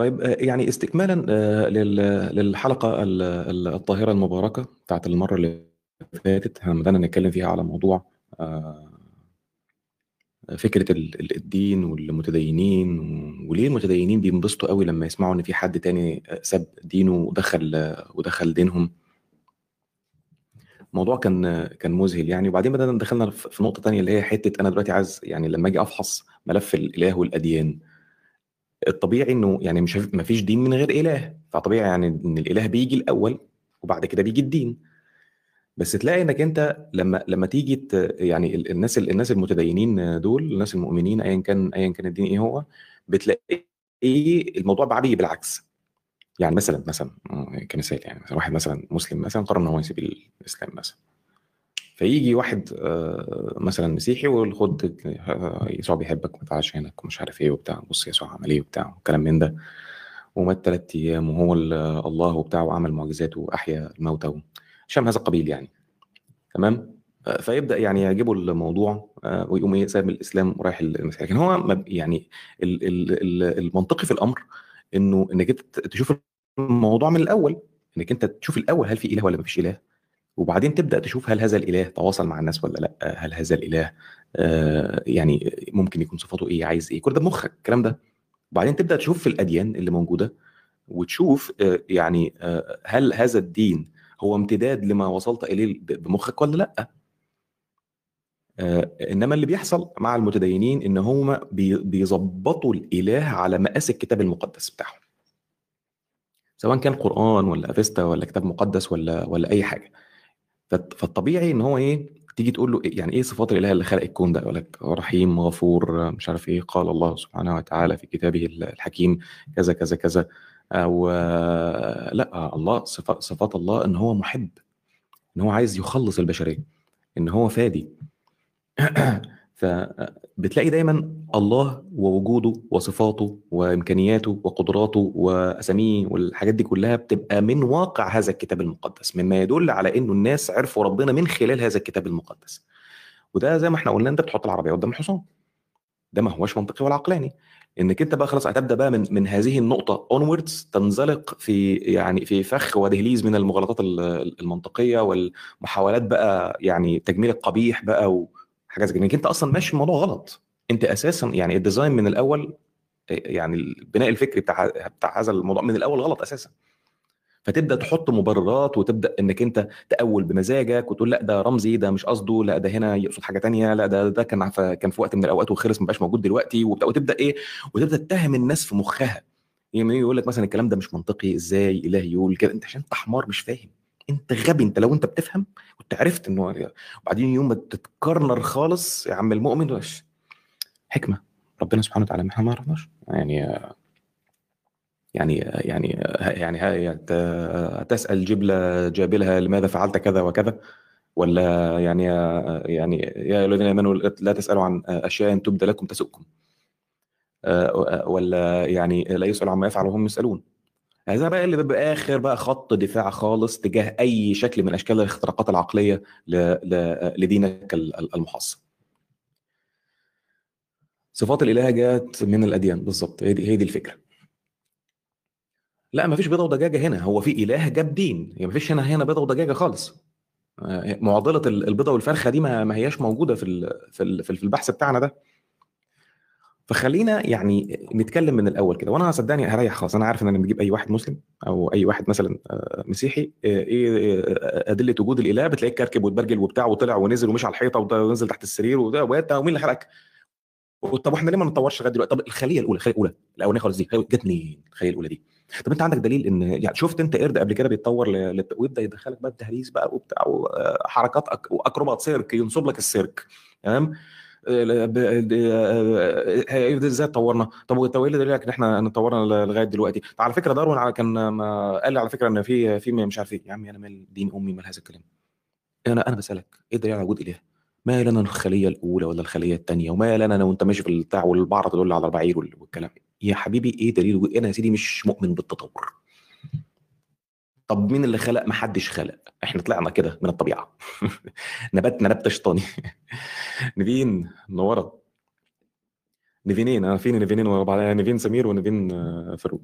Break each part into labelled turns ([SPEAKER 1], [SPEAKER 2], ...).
[SPEAKER 1] طيب آه، يعني استكمالا آه، لل- للحلقة ال- ال- الطاهرة المباركة بتاعت المرة اللي فاتت. إحنا بدأنا نتكلم فيها على موضوع آه، ال- الدين والمتدينين وليه المتدينين بينبسطوا قوي لما يسمعوا إن في حد تاني ساب دينه ودخل ودخل دينهم. الموضوع كان كان مذهل يعني. وبعدين بدأنا دخلنا في نقطة تانية اللي هي حتة أنا دلوقتي عايز يعني لما أجي أفحص ملف الإله والأديان. الطبيعي إنه يعني مش ما فيش دين من غير إله. فطبيعي يعني إن الإله بيجي الأول وبعد كده بيجي الدين. بس تلاقي إنك أنت لما لما تيجي يعني ال- الناس الناس المتدينين دول الناس المؤمنين ايا كان ايا كان الدين إيه هو بتلاقي الموضوع بقى بالعكس. يعني مثلا مثلا آه، كمثال يعني مثلا واحد مثلا مسلم مثلا قرر إن هو يسيب الإسلام مثلا. فيجي واحد آه، مثلا مسيحي ويقول خد آه، يسوع بيحبك ما تعالش هناك ومش عارف إيه وبتاع بص يسوع عمل إيه وبتاع وكلام من ده. ومات ثلاث أيام وهو ال- الله وبتاع وعمل معجزات وأحيا الموتى من هذا القبيل يعني. تمام؟ آه، فيبدأ يعني يعجبه الموضوع ويقوم إيه سايب الإسلام ورايح المسيح لكن هو يعني ال- ال- ال- المنطقي في الأمر إنه إنك أنت تشوف الموضوع من الأول إنك أنت تشوف الأول هل في إله ولا ما فيش إله. وبعدين تبدأ تشوف هل هذا الإله تواصل مع الناس ولا لأ؟ هل هذا الإله آه، يعني ممكن يكون صفاته إيه عايز إيه؟ كل ده بمخك الكلام ده. وبعدين تبدأ تشوف في الأديان اللي موجودة وتشوف آه، يعني آه، هل هذا الدين هو امتداد لما وصلت إليه بمخك ولا لأ؟ آه، إنما اللي بيحصل مع المتدينين إن هم بي- بيظبطوا الإله على مقاس الكتاب المقدس بتاعهم. سواء كان قرآن ولا افستا ولا كتاب مقدس ولا ولا أي حاجة. فالطبيعي إن هو إيه تيجي تقول له إيه- يعني إيه صفات الإله اللي خلق الكون ده؟ يقول لك رحيم غفور مش عارف إيه قال الله سبحانه وتعالى في كتابه الحكيم كذا كذا كذا. أو آه، لأ الله صفات صفات الله إن هو محب إن هو عايز يخلص البشرية إن هو فادي. فبتلاقي دايما الله ووجوده وصفاته وإمكانياته وقدراته وأساميه والحاجات دي كلها بتبقى من واقع هذا الكتاب المقدس مما يدل على إنه الناس عرفوا ربنا من خلال هذا الكتاب المقدس. وده زي ما إحنا قلنا أنت بتحط العربية قدام الحصان. ده ما هوش منطقي ولا عقلاني. إنك أنت بقى خلاص هتبدأ بقى من من هذه النقطة onwards تنزلق في يعني في فخ ودهليز من المغالطات ال- المنطقية والمحاولات بقى يعني تجميل القبيح بقى وحاجات زي أنت أصلا ماشي الموضوع غلط. أنت أساسا يعني ال design من الأول يعني البناء الفكري بتاع بتاع هذا الموضوع من الأول غلط أساسا. فتبدأ تحط مبررات وتبدأ إنك أنت تأول بمزاجك وتقول لأ ده رمزي ده مش قصده لأ ده هنا يقصد حاجة تانية لأ ده ده كان كان في وقت من الأوقات وخلص ما بقاش موجود دلوقتي وتبدأ إيه؟ وتبدأ تتهم الناس في مخها. يعني يقول لك مثلا الكلام ده مش منطقي إزاي إله يقول كده؟ أنت عشان انت حمار مش فاهم. انت غبي انت لو انت بتفهم كنت عرفت إنه وبعدين يوم ما تتكرنر خالص يا عم المؤمن وش؟ حكمة. ربنا سبحانه وتعالى ما ما عرفناش يعني يعني يعني يعني تسأل جبلة جابلها لماذا فعلت كذا وكذا؟ ولا يعني يعني يا الذين آمنوا لا تسألوا عن أشياء إن تبد لكم تسؤكم. آه، ولا يعني لا يسأل عما يفعل وهم يسألون. هذا بقى اللي بيبقى آخر بقى خط دفاع خالص تجاه أي شكل من أشكال الاختراقات ل- لدينك ال- المحصن صفات الإله جاءت من الأديان بالظبط. هي دي هي دي الفكرة. لا مفيش بيضة ودجاجة هنا. هو في إله جاب دين. يعني مفيش هنا هنا بيضة ودجاجة خالص. آه، معضلة ال- البيضة والفرخة دي ما هياش موجودة في في البحث بتاعنا ده. فخلينا يعني نتكلم من الأول كده وأنا صدقني هريح خالص أنا عارف إن أنا بجيب أي واحد مسلم أو أي واحد مثلا آه، مسيحي آه، إيه آه، أدلة وجود الإله بتلاقيه كركب واتبرجل وبتاع وطلع ونزل ومشي على الحيطة ونزل تحت السرير وده ومين اللي خلقك؟ طب وإحنا ليه ما نتطورش لغاية دلوقتي؟ طب الخلية الأولى الخلية الأولى الأولانية خالص دي جت منين؟ الخلية الأولى دي طب أنت عندك دليل إن يعني شفت أنت قرد قبل كده بيتطور ل... ويبدأ يدخلك بقى التهريس بقى وبتاع وحركات أك... واكروبات سيرك ينصب لك السيرك تمام آه، إزاي اتطورنا؟ طب وانت إيه اللي دليلك إن إحنا اتطورنا لغاية دلوقتي؟ على فكرة داروين كان ما قال لي على فكرة إن في في مش عارف إيه يا عمي أنا مال دين أمي مال هذا الكلام أنا أنا بسألك إيه الدليل على وجود إله؟ ما لنا الخلية الأولى ولا الخلية الثانية وما لنا أنا وأنت ماشي في البتاع والبعرة تدل على البعير وال- والكلام يا حبيبي إيه دليل أنا يا سيدي مش مؤمن بالتطور طب مين اللي خلق؟ ما حدش خلق. إحنا طلعنا كده من الطبيعة. نباتنا نبته شيطاني. نيفين منوره نيفينين أنا فين نيفينين ورا بعض. نيفين سمير ونيفين آه، فاروق.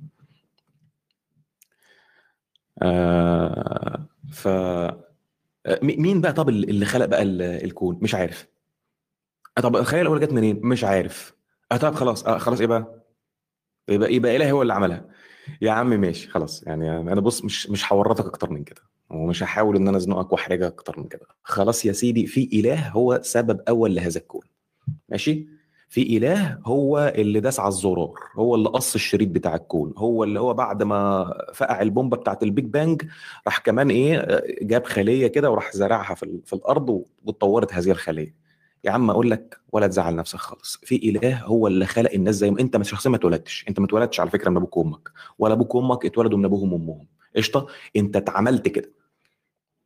[SPEAKER 1] آه ف مين بقى طب اللي خلق بقى الكون؟ مش عارف. طب الخلية الأولى جت منين؟ مش عارف. آه طب خلاص آه خلاص إيه بقى؟ يبقى يبقى إله هو اللي عملها. يا عم ماشي خلاص. يعني أنا بص مش مش هورطك أكتر من كده ومش هحاول إن أنا أزنقك وأحرجك أكتر من كده. خلاص يا سيدي في إله هو سبب أول لهذا الكون. ماشي؟ في إله هو اللي داس على الزرار هو اللي قص الشريط بتاع الكون هو اللي هو بعد ما فقع البومبة بتاعت ال Big Bang راح كمان إيه جاب خلية كده وراح زرعها في, في الأرض واتطورت هذه الخلية. يا عم أقول لك ولا تزعل نفسك خالص. في إله هو اللي خلق الناس زي ما أنت شخصيا ما اتولدتش. أنت ما اتولدتش على فكرة من أبوك وأمك. ولا أبوك وأمك اتولدوا من أبوهم وأمهم. قشطة؟ أنت اتعملت كده.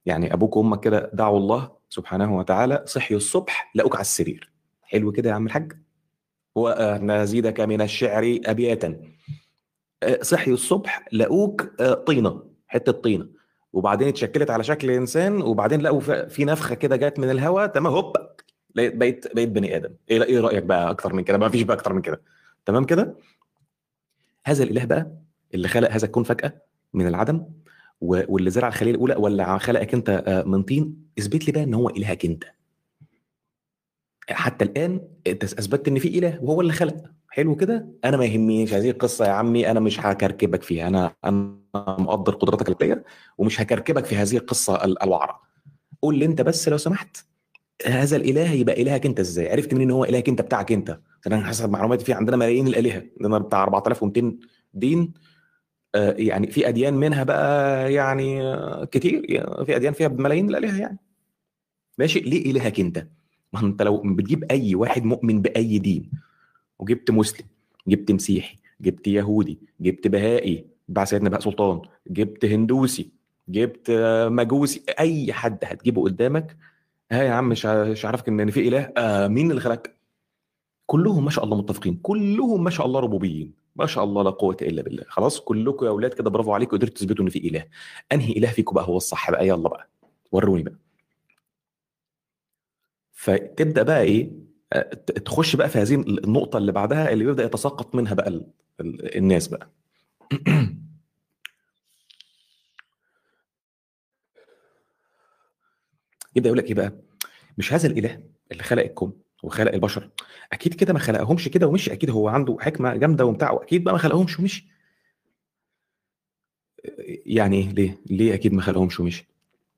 [SPEAKER 1] يعني أبوك وأمك كده دعوا الله سبحانه وتعالى صحيوا الصبح لقوك على السرير. حلو كده يا عم الحاج؟ ونزيدك من الشعر أبياتا. أه، صحيوا الصبح لقوك أه، طينة حتة طينة. وبعدين اتشكلت على شكل إنسان وبعدين لقوا في نفخة كده جت من الهواء تمام هوب بقيت بقيت بني آدم. إيه إيه رأيك بقى أكتر من كده؟ ما فيش بقى أكتر من كده. تمام كده؟ هذا الإله بقى اللي خلق هذا الكون فجأة من العدم واللي زرع الخلية الأولى ولا خلقك أنت أه، من طين إثبت لي بقى إن هو إلهك أنت. حتى الآن أثبتت إن في إله وهو اللي خلق. حلو كده؟ أنا ما يهمنيش هذه القصة يا عمي أنا مش هكركبك فيها. أنا أنا مقدر قدرتك الفكريه ومش هكركبك في هذه القصة الوعرة. قول لي أنت بس لو سمحت هذا الإله يبقى إلهك أنت إزاي؟ عرفت منين إن هو إلهك أنت بتاعك أنت؟ أنا حسب معلوماتي في عندنا ملايين الآلهة. عندنا بتاع 4200 دين. آه، يعني في أديان منها بقى يعني كتير. في أديان فيها بملايين الآلهة يعني. ماشي؟ ليه إلهك أنت؟ ما أنت لو بتجيب أي واحد مؤمن بأي دين وجبت مسلم جبت مسيحي جبت يهودي جبت بهائي بعد سيدنا بهاء سلطان جبت هندوسي جبت مجوسي أي حد هتجيبه قدامك ها يا عم مش عارفك إن في إله آه مين اللي خلقك؟ كلهم ما شاء الله متفقين كلهم ما شاء الله ربوبيين ما شاء الله لا قوة إلا بالله. خلاص كلكم يا أولاد كده برافو عليكم قدرتوا تثبتوا إن في إله. أنهي إله فيكم بقى هو الصح بقى؟ يلا بقى وروني بقى. فتبدأ بقى إيه؟ آه، تخش بقى في هذه النقطة اللي بعدها اللي بيبدا يتساقط منها بقى الناس بقى. يبدأ يقول لك إيه بقى؟ مش هذا الإله اللي خلق الكون وخلق البشر؟ أكيد كده ما خلقهمش كده ومشي. أكيد هو عنده حكمة جامدة وبتاع وأكيد بقى ما خلقهمش ومشي. يعني إيه؟ ليه؟ ليه أكيد ما خلقهمش ومشي؟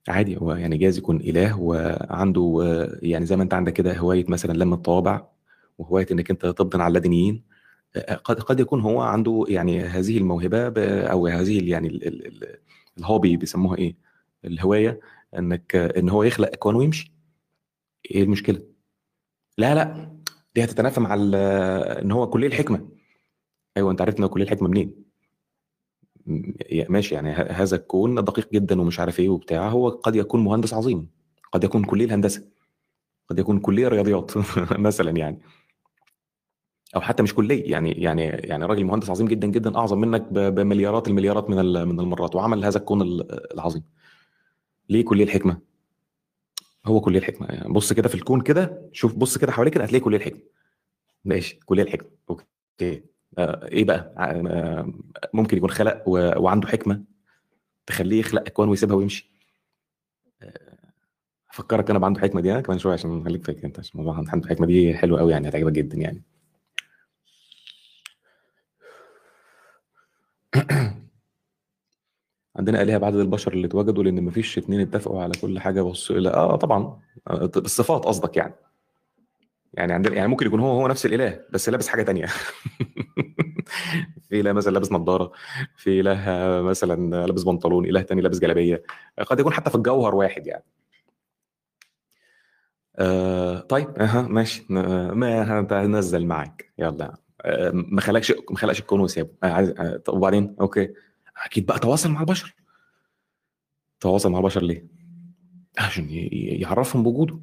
[SPEAKER 1] عادي هو يعني جايز يكون إله وعنده يعني زي ما أنت عندك كده هواية مثلًا لَم الطوابع، وهواية إنك أنت تبطن على اللادينيين، قد قد يكون هو عنده يعني هذه الموهبة ب أو هذه يعني ال ال ال الهوبي بيسموها إيه، الهواية. إنك إن هو يخلق أكوان ويمشي. إيه المشكلة؟ لا، لأ، دي هتتنافى مع إن هو كلية الحكمة. أيوه أنت عرفت إن هو كلية الحكمة منين؟ ماشي يعني هذا الكون دقيق جدا ومش عارف إيه وبتاع هو قد يكون مهندس عظيم قد يكون كلية الهندسة قد يكون كلية رياضيات مثلا يعني أو حتى مش كلية يعني يعني يعني راجل مهندس عظيم جدا جدا أعظم منك بمليارات المليارات من من المرات وعمل هذا الكون العظيم ليه كلية الحكمه هو كلية الحكمه يعني بص كده في الكون كده شوف بص كده حواليك كده هتلاقي كلية الحكمه ماشي كلية الحكمه أوكي. آه، إيه بقى؟ آه، ممكن يكون خلق وعنده حكمة تخليه يخلق أكوان ويسيبها ويمشي. افكرك أنا عنده حكمة دي أنا كمان شوية عشان خليك فاكر أنت عشان موضوع عنده حكمة دي حلوة قوي يعني هتعجبك جدا يعني. عندنا آلهة بعدد البشر اللي اتوجدوا لأن مفيش اتنين اتفقوا على كل حاجة بصوا إلى آه طبعا. آه، الصفات قصدك يعني. يعني عندنا يعني ممكن يكون هو هو نفس الإله بس لابس حاجة تانية. في إله مثلا لابس نظارة في إله مثلا لابس بنطلون إله تاني لابس جلابية. قد يكون حتى في الجوهر واحد يعني. آه طيب أها ماشي. ما هنزل معاك. يلا. آه ما خلقش ما خلقش الكون وسابه. آه آه وبعدين؟ أوكي. أكيد بقى تواصل مع البشر. تواصل مع البشر ليه؟ عشان يعرفهم بوجوده.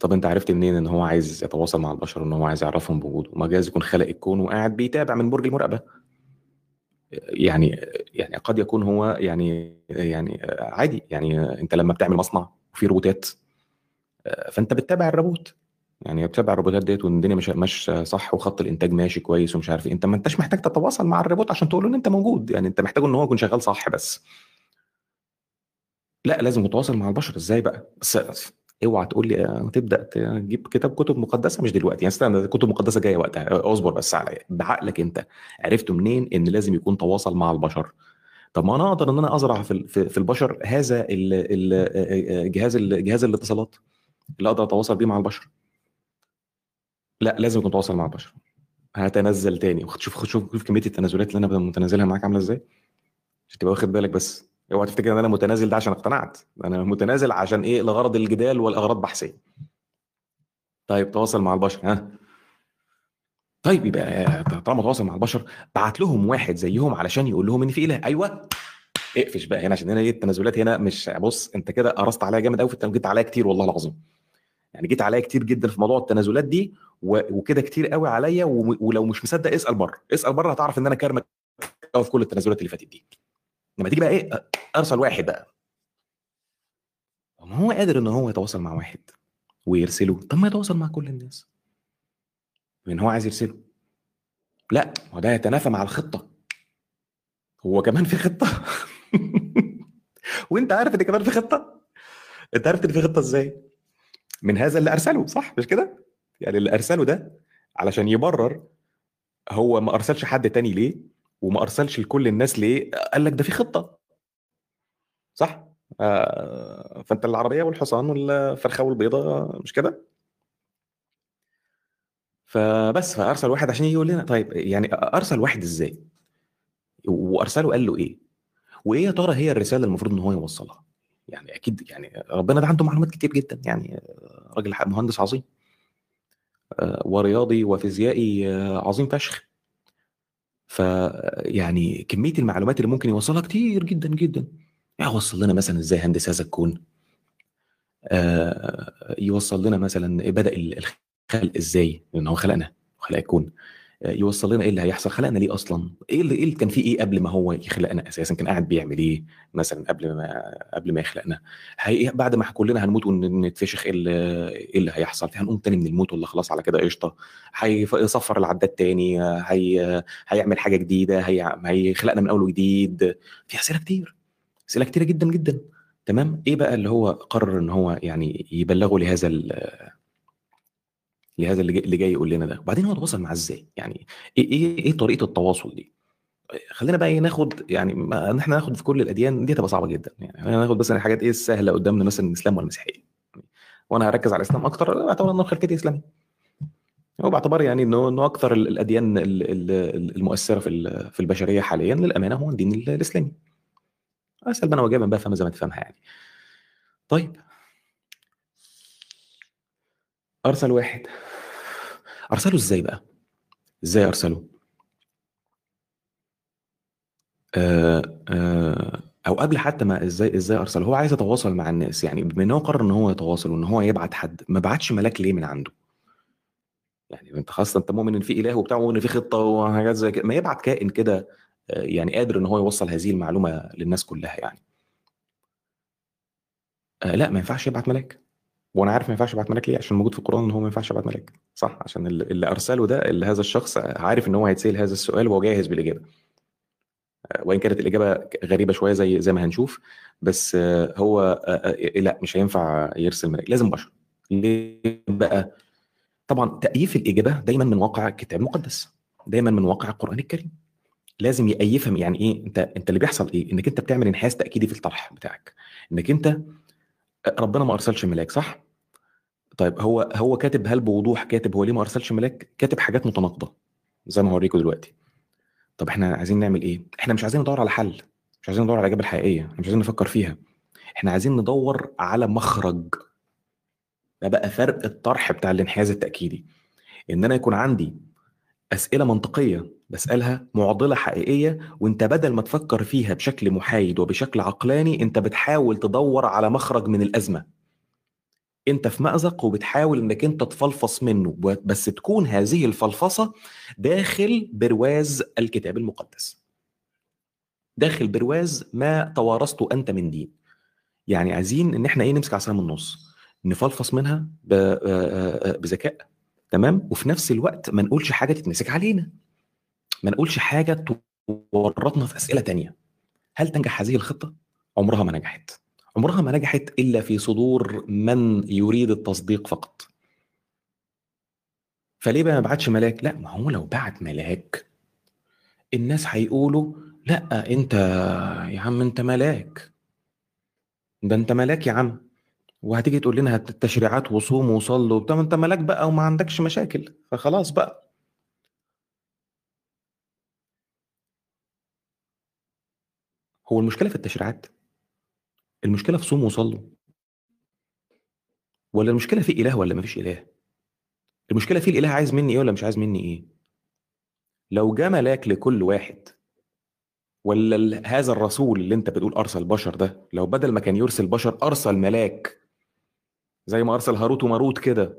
[SPEAKER 1] طب أنت عرفت منين إن هو عايز يتواصل مع البشر ان هو عايز يعرفهم بوجوده؟ ما جايز يكون خلق الكون وقاعد بيتابع من برج المراقبة. يعني يعني قد يكون هو يعني يعني عادي. يعني أنت لما بتعمل مصنع وفي روبوتات فأنت بتتابع الروبوت. يعني بتابع الروبوتات ديت وان الدنيا مش ماشيه صح وخط الإنتاج ماشي كويس ومش عارف إيه. أنت ما أنتش محتاج تتواصل مع الروبوت عشان تقول له إن أنت موجود. يعني أنت محتاج إن هو يكون شغال صح بس. لا لازم تتواصل مع البشر. إزاي بقى؟ بس اوعى تقول لي آه، تبدأ تجيب كتاب كتب مقدسة. مش دلوقتي. يعني استنى كتب مقدسة جاية وقتها. اصبر بس عليا. بعقلك أنت. عرفت منين؟ إن لازم يكون تواصل مع البشر. طب ما أنا أقدر إن أنا أزرع في في البشر هذا الجهاز جهاز الاتصالات اللي أقدر أتواصل بيه مع البشر. لا لازم اكون اتواصل مع البشر. هتنزل تاني. شوف شوف شوف كمية التنازلات اللي أنا متنازلها معاك عاملة إزاي. عشان تبقى واخد بالك بس. اوعى تفتكر إن أنا متنازل ده عشان اقتنعت. أنا متنازل عشان إيه؟ لغرض الجدال والأغراض بحثية. طيب تواصل مع البشر ها؟ طيب يبقى طالما تواصل مع البشر بعت لهم واحد زيهم علشان يقول لهم إن في إله. أيوه. اقفش بقى هنا عشان هنا إيه؟ التنازلات هنا مش بص أنت كده قرصت عليا جامد قوي في جيت عليا كتير والله العظيم. يعني جيت عليا كتير جدا في موضوع التنازلات دي وكده كتير قوي عليا ولو مش مصدق اسأل بره. اسأل بره هتعرف إن أنا كارمك في كل التنازلات اللي فاتت دي. لما تيجي بقى إيه أرسل واحد بقى. ما هو قادر إن هو يتواصل مع واحد ويرسله. طب ما يتواصل مع كل الناس. لأن هو عايز يرسله؟ لأ هو ده يتنافى مع الخطة. هو كمان في خطة. وأنت عارف إن كمان في خطة؟ أنت عرفت إن في خطة إزاي؟ من هذا اللي أرسله صح؟ مش كده؟ يعني اللي أرسله ده علشان يبرر هو ما أرسلش حد تاني ليه وما أرسلش لكل الناس ليه؟ قال لك ده في خطة. صح؟ آه فأنت العربية والحصان والفرخة والبيضة مش كده؟ فبس فأرسل واحد عشان يقول لنا طيب يعني أرسل واحد إزاي؟ وأرسله قال له إيه؟ وإيه يا ترى هي الرسالة المفروض إن هو يوصلها؟ يعني أكيد يعني ربنا ده عنده معلومات كتير جدا يعني راجل مهندس عظيم. ورياضي وفيزيائي آه، عظيم فشخ. فيعني كمية المعلومات اللي ممكن يوصلها كتير جدا جدا. يعني يوصل لنا مثلا إزاي هندس هذا الكون؟ آه، يوصل لنا مثلا بدأ الخلق إزاي؟ لأن هو خلقنا وخلق الكون. يوصل لنا إيه اللي هيحصل؟ خلقنا ليه أصلا؟ إيه اللي, إيه كان فيه إيه قبل ما هو يخلقنا أساسا؟ كان قاعد بيعمل إيه مثلا قبل ما قبل ما يخلقنا؟ هي بعد ما كلنا هنموت ونتفشخ إيه اللي, إيه اللي هيحصل؟ هنقوم تاني من الموت ولا خلاص على كده قشطة؟ هيصفر العداد تاني هي هيعمل حاجة جديدة هي هيخلقنا من أول وجديد. في أسئلة كتير أسئلة كتيرة جدا جدا. تمام؟ إيه بقى اللي هو قرر إن هو يعني يبلغه لهذا لهذا اللي جاي, اللي جاي يقول لنا ده. وبعدين هو تواصل معاه إزاي؟ يعني إيه إيه إيه طريقة التواصل دي؟ خلينا بقى إيه ناخد يعني إن إحنا ناخد في كل الأديان دي هتبقى صعبة جدا. يعني ناخد بس الحاجات إيه السهلة قدامنا مثلا الإسلام والمسيحية. وأنا هركز على الإسلام أكتر باعتبار إنه خلفيتي اسلامي وباعتبار يعني إنه إنه أكثر الأديان المؤثرة في في البشرية حاليا للأمانة هو الدين الإسلامي. أسأل أنا واجابا بقى فاهم زي ما تفهمها يعني. طيب. أرسل واحد. أرسله إزاي بقى؟ إزاي أرسله؟ آه آه أو قبل حتى ما إزاي إزاي ارسل هو عايز يتواصل مع الناس يعني بما ان هو قرر إن هو يتواصل وإن هو يبعت حد ما بعتش ملاك ليه من عنده؟ يعني أنت خاصه أنت مؤمن إن في إله وبتاع وان في خطة وحاجات زي كده. ما يبعت كائن كده آه، يعني قادر إن هو يوصل هذه المعلومة للناس كلها يعني. لا ما ينفعش يبعت ملاك. وأنا عارف ما ينفعش ابعت ملاك ليه؟ عشان موجود في القرآن إن هو ما ينفعش ابعت ملاك. صح؟ عشان اللي أرسله ده اللي هذا الشخص عارف إن هو هيتسأل هذا السؤال وهو جاهز بالإجابة. آه، وإن كانت الإجابة غريبة شوية زي زي ما هنشوف بس آه، هو آه، لا مش هينفع يرسل ملاك. لازم بشر ليه بقى؟ طبعا تأييف الإجابة دايما من واقع الكتاب المقدس. دايما من واقع القرآن الكريم. لازم يفهم يعني إيه؟ أنت أنت اللي بيحصل إيه؟ إنك أنت بتعمل انحياز تأكيدي في الطرح بتاعك. إنك أنت ربنا ما أرسلش ملاك صح؟ طيب هو هو كاتب هل بوضوح كاتب هو ليه ما أرسلش ملاك؟ كاتب حاجات متناقضة زي ما هوريكم دلوقتي. طب إحنا عايزين نعمل إيه؟ إحنا مش عايزين ندور على حل مش عايزين ندور على الاجابه الحقيقيه مش عايزين نفكر فيها. إحنا عايزين ندور على مخرج. ده بقى فرق الطرح بتاع الانحياز التأكيدي. إن أنا يكون عندي أسئلة منطقية بسألها معضلة حقيقية وأنت بدل ما تفكر فيها بشكل محايد وبشكل عقلاني أنت بتحاول تدور على مخرج من الأزمة. أنت في مأزق وبتحاول إنك أنت تفلفص منه بس تكون هذه الفلفصة داخل برواز الكتاب المقدس. داخل برواز ما توارثته أنت من دين. يعني عايزين إن إحنا إيه نمسك عصاية من النص؟ نفلفص منها بذكاء تمام؟ وفي نفس الوقت ما نقولش حاجة تتمسك علينا. ما نقولش حاجة تورطنا في أسئلة تانية. هل تنجح هذه الخطة؟ عمرها ما نجحت. عمرها ما نجحت إلا في صدور من يريد التصديق فقط. فليه بقى ما بعتش ملاك؟ لا ما هو لو بعت ملاك الناس هيقولوا لا أنت يا عم أنت ملاك. ده أنت ملاك يا عم. وهتيجي تقول لنا التشريعات وصوم وصلوا وبتاع أنت ملاك بقى وما عندكش مشاكل. فخلاص بقى. هو المشكلة في التشريعات؟ المشكلة في صوم وصلوا؟ ولا المشكلة في إله ولا مفيش إله؟ المشكلة في الإله عايز مني إيه ولا مش عايز مني إيه؟ لو جه ملاك لكل واحد ولا هذا الرسول اللي أنت بتقول أرسل بشر ده لو بدل ما كان يرسل بشر أرسل ملاك زي ما أرسل هاروت وماروت كده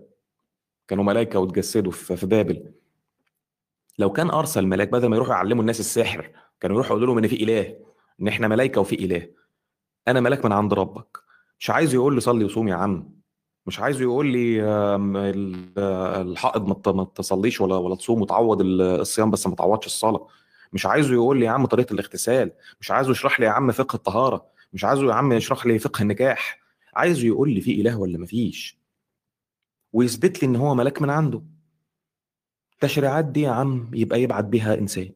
[SPEAKER 1] كانوا ملائكة واتجسدوا في في بابل. لو كان أرسل ملاك بدل ما يروحوا يعلموا الناس السحر كانوا يروحوا يقولوا لهم إن في إله. إن إحنا ملائكه وفي إله. أنا ملاك من عند ربك. مش عايزه يقول لي صلي وصوم يا عم. مش عايزه يقول لي الحائض ما تصليش ولا ولا تصوم وتعوض ال- الصيام بس ما تعوضش الصلاة. مش عايزه يقول لي يا عم طريقة الاغتسال. مش عايزه يشرح لي يا عم فقه الطهارة. مش عايزه يا عم يشرح لي فقه النكاح عايزه يقول لي في إله ولا ما فيش. ويثبت لي إن هو ملاك من عنده. التشريعات دي يا عم يبقى يبعت بيها إنسان.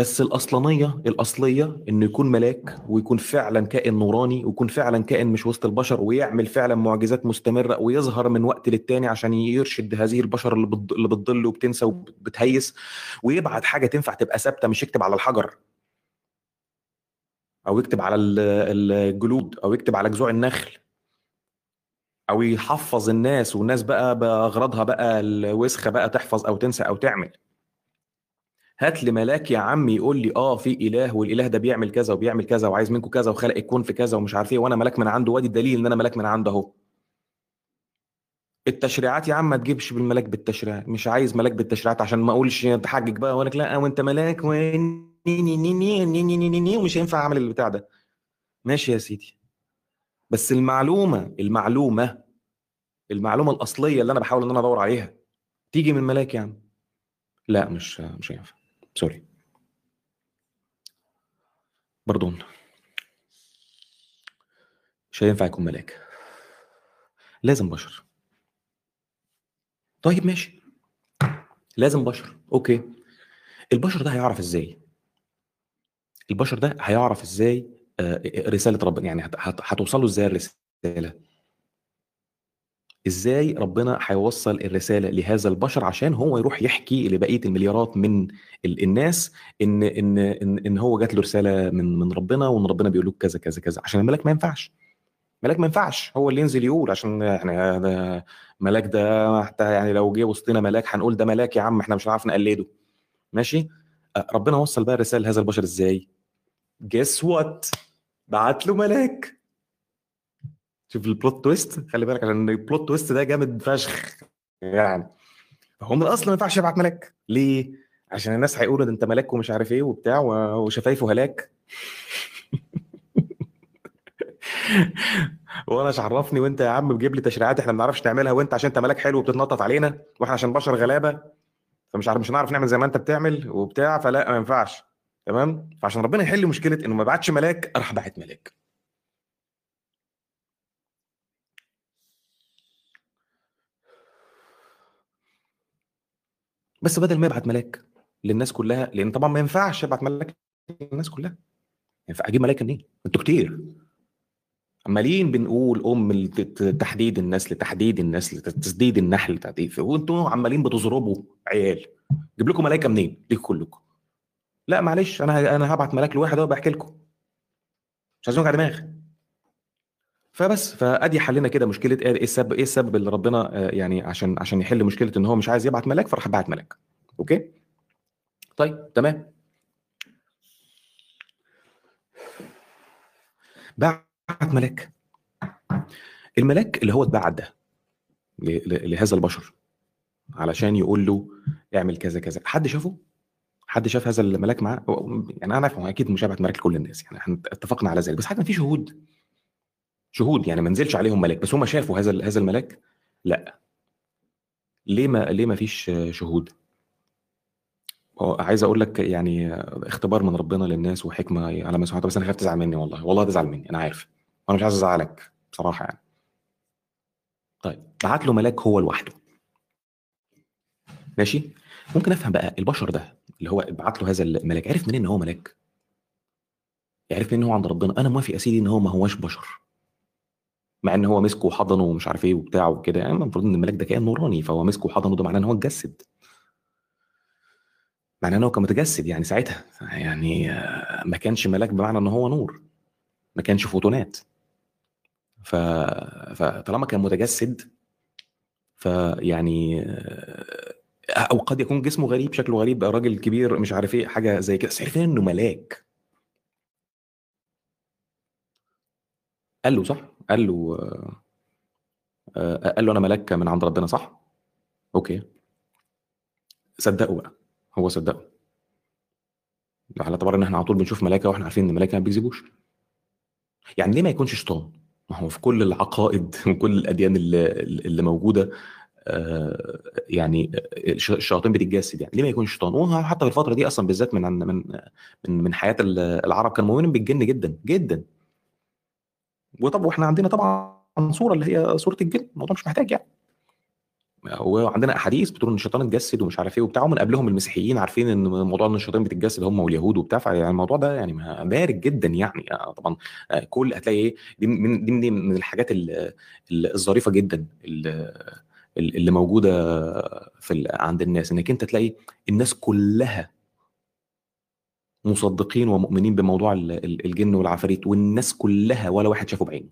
[SPEAKER 1] بس الأصلانية الأصلية إنه يكون ملاك ويكون فعلا كائن نوراني ويكون فعلا كائن مش وسط البشر ويعمل فعلا معجزات مستمرة ويظهر من وقت للتاني عشان يرشد هذه البشر اللي بتض- اللي بتضل وبتنسى وبتهيس ويبعت حاجة تنفع تبقى ثابتة مش يكتب على الحجر. أو يكتب على ال- الجلود أو يكتب على جذوع النخل. أو يحفظ الناس والناس بقى بأغراضها بقى الوسخة بقى تحفظ أو تنسى أو تعمل. هات لي ملاك يا عم يقول لي آه في إله والإله ده بيعمل كذا وبيعمل كذا وعايز منكم كذا وخلق الكون في كذا ومش عارف إيه وأنا ملاك من عنده وأدي الدليل إن أنا ملاك من عنده أهو. التشريعات يا عم ما تجيبش بالملاك بالتشريعات مش عايز ملاك بالتشريعات عشان ما أقولش تحجج بقى وأنا لا وأنت ملاك ومش هينفع أعمل البتاع ده. ماشي يا سيدي. بس المعلومة المعلومة المعلومة الأصلية اللي أنا بحاول إن أنا أدور عليها تيجي من ملاك يا عم. لا مش مش هينفع. sorry. pardon. مش هينفع يكون ملاك. لازم بشر. طيب ماشي. لازم بشر. okay. البشر ده هيعرف إزاي؟ البشر ده هيعرف إزاي آه، رسالة ربنا؟ يعني هت- هت- هتوصل له إزاي الرسالة؟ إزاي ربنا هيوصل الرسالة لهذا البشر عشان هو يروح يحكي لبقية المليارات من ال- الناس ان ان ان, إن هو جات له رسالة من من ربنا وإن ربنا بيقول له كذا كذا كذا. عشان الملاك ما ينفعش. ملاك ما ينفعش. هو اللي ينزل يقول عشان يعني ده ملاك ده حتى يعني لو جه وسطنا ملاك هنقول ده ملاك يا عم إحنا مش هنعرف نقلده. ماشي؟ ربنا وصل بقى الرسالة لهذا البشر إزاي؟ guess what بعت له ملاك. شوف ال plot twist خلي بالك عشان ال plot twist ده جامد فشخ يعني. فهو من الاصل ما ينفعش يبعت ملاك. ليه؟ عشان الناس هيقولوا ده أنت ملاك ومش عارف إيه وبتاع وشفايفه هلاك. وأنا عرفني وأنت يا عم بتجيب لي تشريعات إحنا ما بنعرفش نعملها وأنت عشان أنت ملاك حلو وبتتنطط علينا وإحنا عشان بشر غلابة. فمش عارف مش هنعرف نعمل زي ما أنت بتعمل وبتاع فلا ما ينفعش. تمام؟ فعشان ربنا يحل مشكلة إنه ما بعتش ملاك راح باعت ملاك. بس بدل ما يبعت ملاك للناس كلها لأن طبعا ما ينفعش يبعت ملاك للناس كلها. ينفع أجيب ملاك منين؟ أنتوا كتير. عمالين بنقول أم تحديد النسل تحديد النسل تسديد النحل تحديد وأنتوا عمالين بتضربوا عيال. جيب لكم ملائكة منين؟ ليكم كلكم. لا معلش أنا أنا هبعت ملاك لواحد اهو بحكي لكم. مش عايزين وجع دماغ فبس فأدي حلنا كده مشكلة إيه السبب إيه السبب اللي ربنا آه، يعني عشان عشان يحل مشكلة إن هو مش عايز يبعت ملاك فراح بعت ملاك. أوكي؟ طيب تمام. بعت ملاك. الملاك اللي هو اتبعت ده لهذا البشر علشان يقول له اعمل كذا كذا. حد شافه؟ حد شاف هذا الملاك معاه؟ يعني أنا عارف أكيد مش هيبعت ملاك لكل الناس يعني إحنا اتفقنا على ذلك بس حتى في شهود شهود يعني ما نزلش عليهم ملاك. بس هم شافوا هذا هذا الملاك؟ لا. ليه ما ليه ما فيش شهود؟ هو عايز أقول لك يعني اختبار من ربنا للناس وحكمة على ما سمعت بس أنا خايف تزعل مني والله. والله تزعل مني أنا عارف. وأنا مش عايز أزعلك بصراحة يعني. طيب بعت له ملاك هو لوحده. ماشي؟ ممكن أفهم بقى البشر ده اللي هو بعت له هذا الملاك. عرف منين إن هو ملاك؟ عرف منين إن هو عند ربنا؟ أنا موافق يا سيدي إن هو ما هوش بشر. مع إن هو مسكه وحضنه ومش عارف إيه وبتاع وكده. يعني المفروض إن الملاك ده كائن نوراني فهو مسكه وحضنه ده معناه إن هو اتجسد. معناه إن هو كان متجسد يعني ساعتها. يعني آه، ما كانش ملاك بمعنى إن هو نور. ما كانش فوتونات. ف... فطالما كان متجسد فيعني آه، أو قد يكون جسمه غريب شكله غريب راجل كبير مش عارف إيه حاجة زي كده. بس عرفنا إنه ملاك. قال له صح؟ قال له آه، آه، قال له أنا ملاك من عند ربنا صح؟ okay. صدقه بقى هو صدقه. على اعتبار إن إحنا على طول بنشوف ملائكة وإحنا عارفين إن الملائكه ما بيكذبوش. يعني ليه ما يكونش شيطان؟ ما هو في كل العقائد وكل الأديان اللي, اللي موجودة آه، يعني الش- الشياطين بتتجسد يعني. ليه ما يكونش شيطان؟ وهو حتى في الفترة دي أصلا بالذات من من من من حياة ال- العرب كانوا مؤمنين بالجن جدا جدا. وطب وإحنا عندنا طبعا صورة اللي هي صورة الجن الموضوع مش محتاج يعني. وعندنا أحاديث بتقول إن الشيطان اتجسد ومش عارف إيه وبتاع ومن قبلهم المسيحيين عارفين إن موضوع إن الشيطان بتتجسد هم واليهود وبتاع فيعني الموضوع ده يعني بارد جدا يعني. آه، طبعا آه، كل هتلاقي إيه دي من دي من الحاجات ال- ال- الظريفة جدا ال- ال- اللي موجودة في عند الناس إنك أنت تلاقي الناس كلها مصدقين ومؤمنين بموضوع ال- ال- الجن والعفاريت والناس كلها ولا واحد شافه بعينه.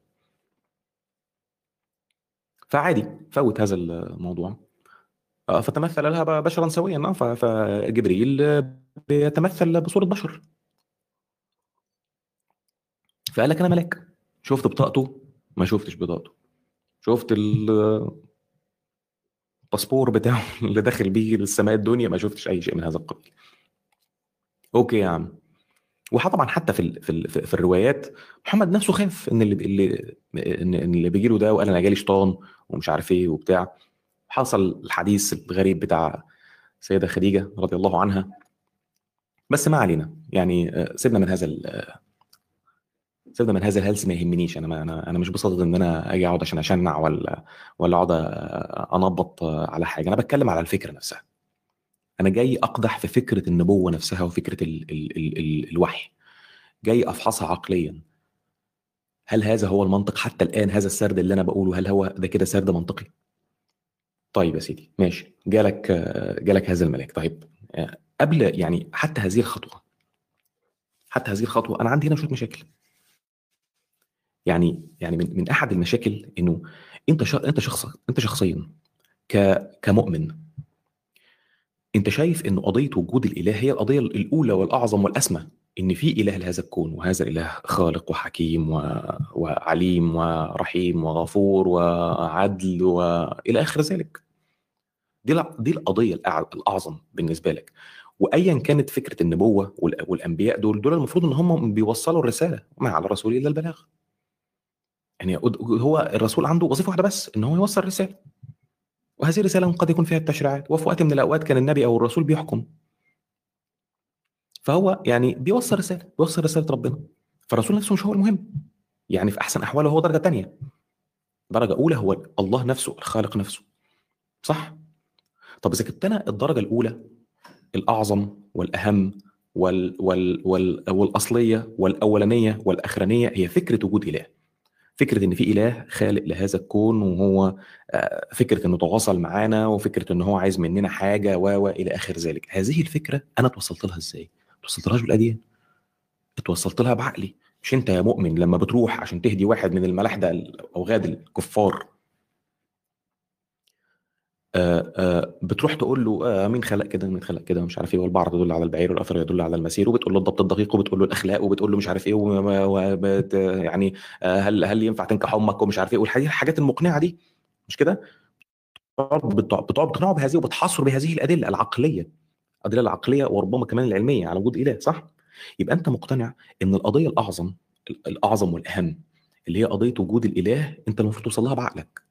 [SPEAKER 1] فعادي فوت هذا الموضوع. آه، فتمثل لها بشرا سويا آه، فجبريل بيتمثل بصورة بشر. فقال لك أنا ملاك. شفت بطاقته؟ ما شفتش بطاقته. شفت ال- الباسبور بتاعه اللي داخل بيه للسماء الدنيا؟ ما شفتش أي شيء من هذا القبيل. okay يا عم. وطبعا حتى في في في الروايات محمد نفسه خاف إن اللي اللي إن اللي بيجي له ده وقال أنا جالي شيطان ومش عارف إيه وبتاع. حصل الحديث الغريب بتاع سيدة خديجة رضي الله عنها. بس ما علينا. يعني آه، سيبنا من هذا ال- سيبنا من هذا. الهلس ما يهمنيش. أنا ما أنا أنا مش بصدد إن أنا أجي أقعد عشان أشنع ولا ولا أقعد آه، أنبط آه، على حاجة. أنا بتكلم على الفكرة نفسها. أنا جاي أقدح في فكرة النبوة نفسها وفكرة ال ال ال ال الوحي. جاي أفحصها عقليا. هل هذا هو المنطق حتى الآن؟ هذا السرد اللي أنا بقوله هل هو ده كده سرد منطقي؟ طيب يا سيدي ماشي. جالك جالك هذا الملاك. طيب آه، قبل يعني حتى هذه الخطوة حتى هذه الخطوة أنا عندي هنا شوية مشاكل. يعني يعني من من أحد المشاكل إنه أنت. أنت شخص أنت شخصيا. كمؤمن انت شايف ان قضية وجود الإله هي القضية الأولى والأعظم والأسمى إن في إله لهذا الكون وهذا الإله خالق وحكيم و... وعليم ورحيم وغفور وعدل وإلى آخر ذلك. دي الع- دي القضية الأعظم بالنسبة لك. وايا كانت فكرة النبوة وال- والأنبياء دول دول المفروض إن هم بيوصلوا الرسالة ما على الرسول الا البلاغ. يعني هو الرسول عنده وظيفة واحدة بس إن هو يوصل رسالة. وهذه الرساله قد يكون فيها التشريعات. وفي وقت من الأوقات كان النبي أو الرسول بيحكم. فهو يعني بيوصل رسالة بيوصل رسالة ربنا. فالرسول نفسه مش هو المهم. يعني في أحسن أحواله هو درجة تانية. درجة أولى هو الله نفسه الخالق نفسه. صح؟ طب إذا كنت أنا الدرجة الأولى الأعظم والأهم وال وال وال والأصلية والأولانية والأخرانية هي فكرة وجود إله. فكرة إن في إله خالق لهذا الكون وهو آه، فكرة إنه تواصل معانا وفكرة إن هو عايز مننا حاجة و إلى آخر ذلك. هذه الفكرة أنا توصلت لها إزاي؟ توصلت لهاش بالاديان اتوصلت لها بعقلي. مش أنت يا مؤمن لما بتروح عشان تهدي واحد من الملاحدة الاوغاد الكفار؟ آه، آه، بتروح تقول له آه، مين خلق كده مين خلق كده مش عارف إيه والبعر يدل على البعير والاثر يدل على المسير وبتقول له الضبط الدقيق وبتقول له الأخلاق وبتقول له مش عارف وبت يعني هل هل ينفع تنكح أمك ومش عارف إيه والحاجات الحاجات المقنعة دي مش كده؟ بتقعد بتقعد بتقعد تقنعه بهذه وبتحصر بهذه الأدلة العقلية الأدلة العقلية وربما كمان العلمية على وجود إله صح؟ يبقى أنت مقتنع إن القضية الأعظم الأعظم والأهم اللي هي قضية وجود الإله أنت المفروض توصل لها بعقلك.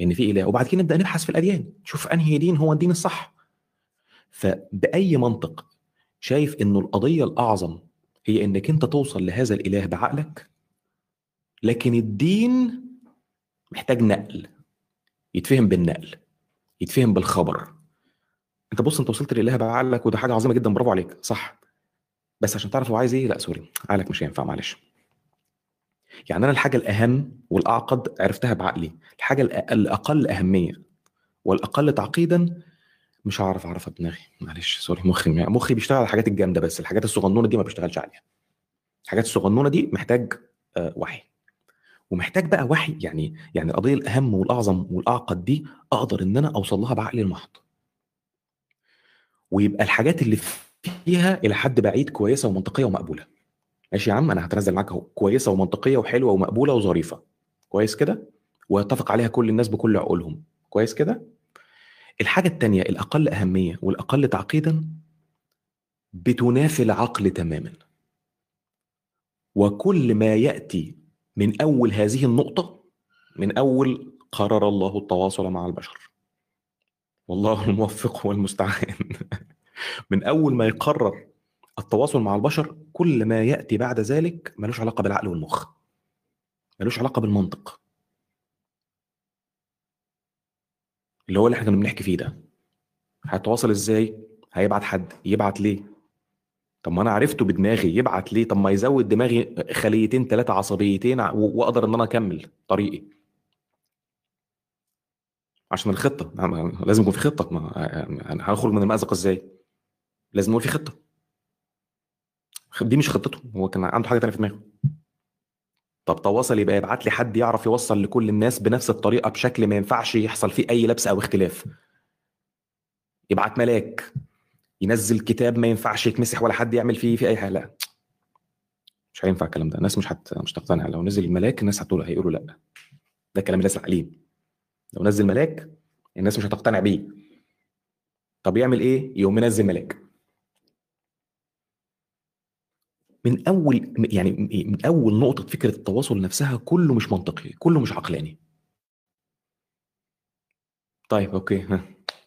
[SPEAKER 1] إن في إله. وبعد كده نبدأ نبحث في الأديان. نشوف أنهي دين هو الدين الصح. فبأي منطق شايف إنه القضية الأعظم هي إنك أنت توصل لهذا الإله بعقلك؟ لكن الدين محتاج نقل. يتفهم بالنقل. يتفهم بالخبر. أنت بص أنت وصلت للاله بعقلك وده حاجة عظيمة جدا برافو عليك. صح. بس عشان تعرف هو عايز إيه؟ لا sorry. عقلك مش هينفع معلش. يعني أنا الحاجة الأهم والأعقد عرفتها بعقلي. الحاجة الأقل أهمية والأقل تعقيدا مش هعرف أعرفها بدماغي. معلش sorry مخي مخي بيشتغل على الحاجات الجامدة بس. الحاجات الصغنونة دي ما بيشتغلش عليها. الحاجات الصغنونة دي محتاج آه، وحي. ومحتاج بقى وحي يعني يعني القضية الأهم والأعظم والأعقد دي أقدر إن أنا أوصل لها بعقلي المحض. ويبقى الحاجات اللي فيها إلى حد بعيد كويسة ومنطقية ومقبولة. ماشي يا عم أنا هتنزل معاك أهو. كويسة ومنطقية وحلوة ومقبولة وظريفة. كويس كده؟ ويتفق عليها كل الناس بكل عقولهم. كويس كده؟ الحاجة الثانية الأقل أهمية والأقل تعقيدا بتنافي العقل تماما. وكل ما يأتي من أول هذه النقطة من أول قرر الله التواصل مع البشر. والله الموفق والمستعان. من أول ما يقرر التواصل مع البشر كل ما يأتي بعد ذلك ملوش علاقة بالعقل والمخ. ملوش علاقة بالمنطق. اللي هو اللي إحنا كنا بنحكي فيه ده. هيتواصل إزاي؟ هيبعت حد. يبعت ليه؟ طب ما أنا عرفته بدماغي. يبعت ليه؟ طب ما يزود دماغي خليتين ثلاثة عصبيتين واقدر ان أنا اكمل طريقي. عشان الخطة. لازم يكون في خطة. ما هنخرج من المأزق إزاي؟ لازم يكون في خطة. دي مش خطته هو كان عنده حاجة ثانية في دماغه. طب تواصل يبقى يبعت لي حد يعرف يوصل لكل الناس بنفس الطريقة بشكل ما ينفعش يحصل فيه أي لبس أو اختلاف. يبعت ملاك ينزل كتاب ما ينفعش يتمسح ولا حد يعمل فيه في أي حاجة. لا. مش هينفع الكلام ده. الناس مش هت... مش تقتنع لو نزل الملاك الناس هتقول هيقولوا لا. ده كلام الناس العليم. لو نزل ملاك الناس مش هتقتنع بيه. طب يعمل إيه؟ يقوم منزل ملاك. من أول يعني من أول نقطة فكرة التواصل نفسها كله مش منطقي كله مش عقلاني. طيب أوكي ها.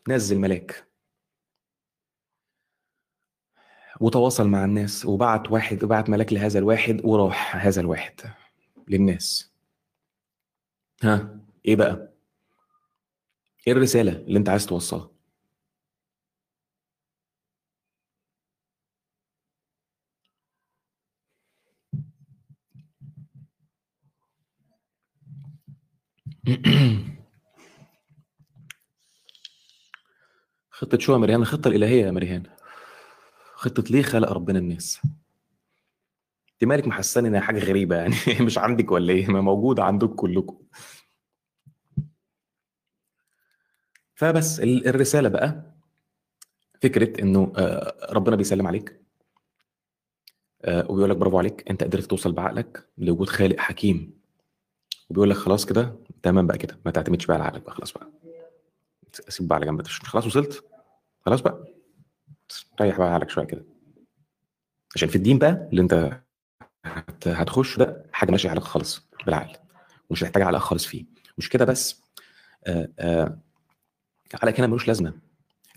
[SPEAKER 1] نزل ملاك. وتواصل مع الناس وبعت واحد وبعت ملاك لهذا الواحد وراح هذا الواحد للناس. ها إيه بقى؟ إيه الرسالة اللي أنت عايز توصلها؟ خطة شو يا مريان؟ الخطة الإلهية يا مريان خطة ليه خلق ربنا الناس؟ انت مالك محساني إنها حاجة غريبة يعني مش عندك ولا إيه؟ ما موجودة عندكم كلكم فبس الرسالة بقى فكرة إنه آه، ربنا بيسلم عليك آه، وبيقول لك برافو عليك أنت قدرت توصل بعقلك لوجود خالق حكيم وبيقول لك خلاص كده تمام بقى كده ما تعتمدش بقى على عقلك بقى خلاص بقى. سيب بقى على جنب. خلاص وصلت؟ خلاص بقى. ريح بقى عقلك شوية كده. عشان في الدين بقى اللي انت هتخش ده حاجة ماشية عليك خالص بالعقل ومش هتحتاج عقلك خالص فيه. مش كده بس. آآ آآ عقلك هنا ملوش لازمة.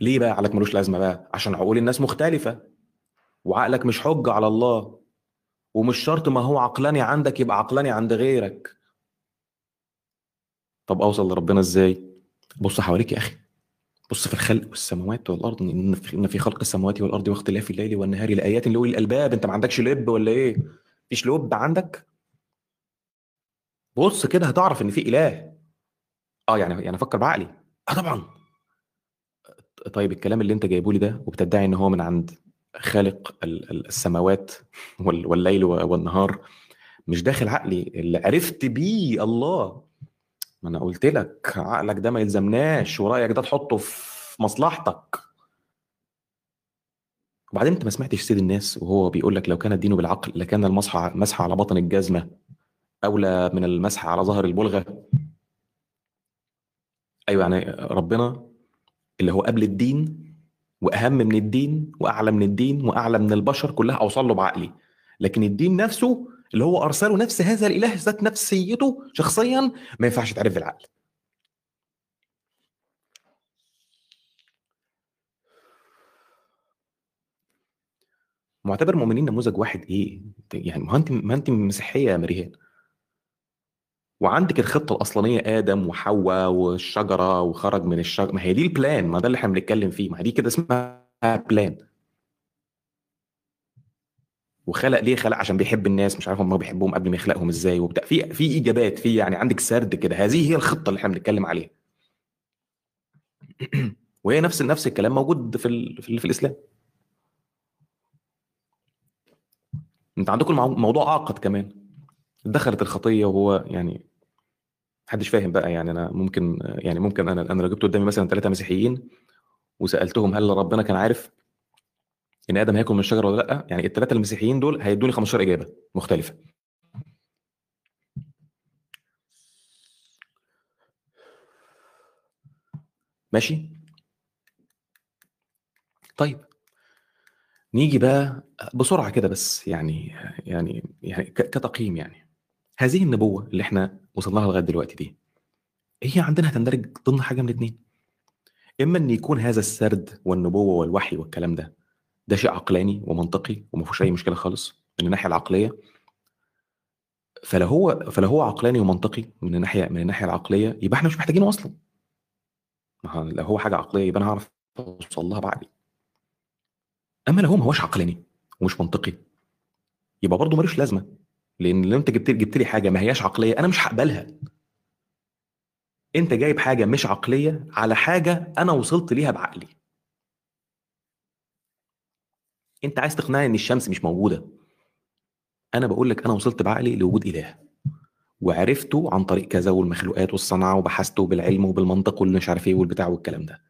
[SPEAKER 1] ليه بقى عقلك ملوش لازمة بقى؟ عشان عقول الناس مختلفة. وعقلك مش حجة على الله. ومش شرط ما هو عقلاني عندك يبقى عقلاني عند غيرك. طب أوصل لربنا إزاي؟ بص حواليك يا أخي. بص في الخلق والسماوات والأرض إن في خلق السماوات والأرض واختلاف الليل والنهار لآيات لأولي الألباب. أنت ما عندكش لب ولا إيه؟ مفيش لب عندك؟ بص كده هتعرف إن في إله. آه يعني يعني أفكر بعقلي. آه طبعا. طيب الكلام اللي أنت جايبه لي ده وبتدعي إن هو من عند خالق السماوات والليل والنهار مش داخل عقلي. اللي عرفت بيه الله أنا قلت لك عقلك ده ما يلزمناش ورأيك ده تحطه في مصلحتك. وبعدين أنت ما سمعتش سيد الناس وهو بيقول لك لو كان الدين بالعقل لكان المسح مسح على بطن الجزمة أولى من المسح على ظهر البلغة. أيوه يعني ربنا اللي هو قبل الدين وأهم من الدين وأعلى من الدين وأعلى من البشر كلها أوصل له بعقلي. لكن الدين نفسه اللي هو أرسله نفس هذا الإله ذات نفسيته شخصيا ما ينفعش تعرف بالعقل معتبر المؤمنين نموذج واحد إيه؟ يعني ما أنت ما أنت مسيحية يا مريهان. وعندك الخطة الأصلانية آدم وحواء والشجرة وخرج من الشجره ما هي دي ال plan ما ده اللي إحنا بنتكلم فيه ما هي دي كده اسمها plan وخلق ليه خلق عشان بيحب الناس مش عارف هم بيحبهم قبل ما يخلقهم إزاي وبتاع. في في إجابات في يعني عندك سرد كده. هذه هي الخطة اللي إحنا بنتكلم عليها. وهي نفس نفس الكلام موجود في ال... في, ال... في الإسلام. أنت عندكم الموضوع اعقد كمان. دخلت الخطية وهو يعني محدش فاهم بقى يعني أنا ممكن يعني ممكن أنا أنا لو جبت قدامي مثلا ثلاثة مسيحيين وسألتهم هل ربنا كان عارف إن آدم هياكل من الشجره ولا لأ يعني الثلاثه المسيحيين دول هيدوني 15 إجابة مختلفة. ماشي؟ طيب. نيجي بقى بسرعة كده بس يعني يعني يعني كتقييم يعني. هذه النبوة اللي إحنا وصلنا لها لغاية دلوقتي دي هي عندنا هتندرج ضمن حاجة من الاثنين إما إن يكون هذا السرد والنبوة والوحي والكلام ده ده شيء عقلاني ومنطقي وما فيهوش أي مشكلة خالص من الناحية العقلية. فلو هو فلو هو عقلاني ومنطقي من الناحية من الناحية العقلية يبقى إحنا مش محتاجينه أصلا. ما لو هو حاجة عقلية يبقى أنا هعرف أوصل لها بعقلي. أما لو هو ما هوش عقلاني ومش منطقي يبقى برضه ملوش لازمة. لأن لو أنت جبت جبت لي حاجة ما هياش عقلية أنا مش هقبلها. أنت جايب حاجة مش عقلية على حاجة أنا وصلت ليها بعقلي. انت عايز تقنعني ان الشمس مش موجودة؟ أنا بقول لك أنا وصلت بعقلي لوجود إله. وعرفته عن طريق كذا والمخلوقات والصنعه وبحثته بالعلم وبالمنطق واللي مش عارف إيه والبتاع والكلام ده.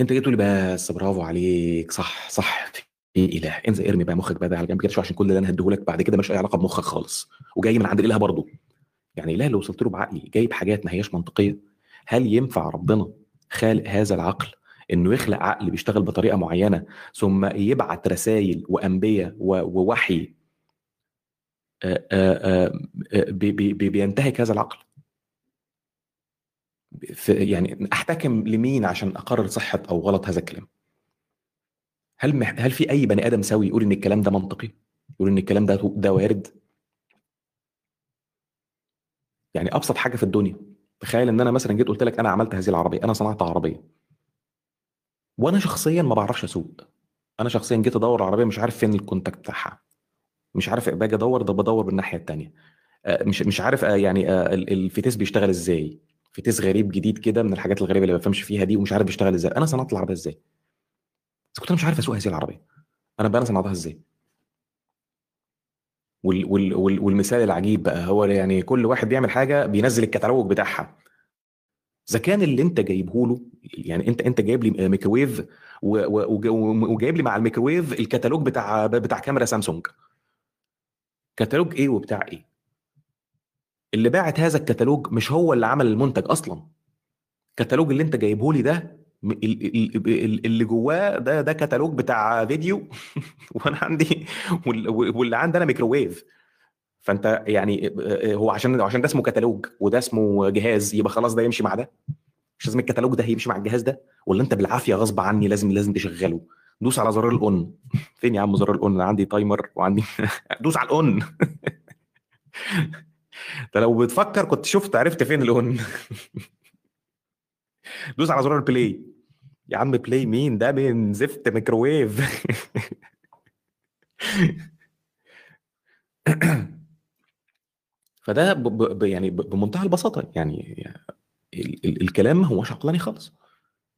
[SPEAKER 1] انت جيت تقول لي بس برافو عليك. صح صح. في إله. انزل ارمي بقى مخك بقى على جنب كده عشان كل اللي أنا هديهولك بعد كده مش أي علاقة بمخك خالص. وجاي من عند الإله برضه. يعني الإله اللي وصلت له بعقلي جايب حاجات ما هياش منطقية. هل ينفع ربنا خالق هذا العقل إنه يخلق عقل بيشتغل بطريقة معينة ثم يبعت رسائل وأنبياء ووحي بينتهك هذا العقل. يعني أحتكم لمين عشان أقرر صحة أو غلط هذا الكلام؟ هل. هل في أي بني آدم سوي يقول إن الكلام ده منطقي؟ يقول إن الكلام ده ده وارد؟ يعني أبسط حاجة في الدنيا تخيل إن أنا مثلا جيت قلت لك أنا عملت هذه العربية أنا صنعت عربية. وأنا شخصيا ما بعرفش أسوق. أنا شخصيا جيت أدور العربيه مش عارف فين ال contact بتاعها. مش عارف باجي أدور ده بدور بالناحية الثانية مش مش عارف آه، يعني آه، الفتيس بيشتغل إزاي؟ فتيس غريب جديد كده من الحاجات الغريبة اللي ما بفهمش فيها دي ومش عارف بيشتغل إزاي. أنا صنعت العربية إزاي؟ بس كنت أنا مش عارف أسوق هذه العربية. أنا بقى أنا صنعتها إزاي؟ وال وال وال والمثال العجيب بقى هو يعني كل واحد بيعمل حاجة بينزل الكتالوج بتاعها. إذا كان اللي أنت جايبه له يعني أنت أنت جايب لي ميكروويف وجايب لي مع الميكروويف الكتالوج بتاع بتاع كاميرا سامسونج. كتالوج إيه وبتاع إيه؟ اللي باعت هذا الكتالوج مش هو اللي عمل المنتج أصلا. الكتالوج اللي أنت جايبه لي ده اللي جواه ده ده كتالوج بتاع فيديو. وأنا عندي واللي عندي أنا ميكروويف. فأنت يعني هو عشان عشان ده اسمه كتالوج وده اسمه جهاز يبقى خلاص ده يمشي مع ده. مش لازم الكتالوج ده يمشي مع الجهاز ده ولا أنت بالعافية غصب عني لازم لازم تشغله. دوس على زرار ال on. فين يا عم زرار ال on؟ أنا عندي timer وعندي دوس على ال on. أنت لو بتفكر كنت شفت عرفت فين ال on. دوس على زرار ال play. يا عم play مين ده؟ من زفت ميكروويف. فده ب ب يعني بمنتهى البساطة يعني ال ال الكلام ما هوش عقلاني خالص.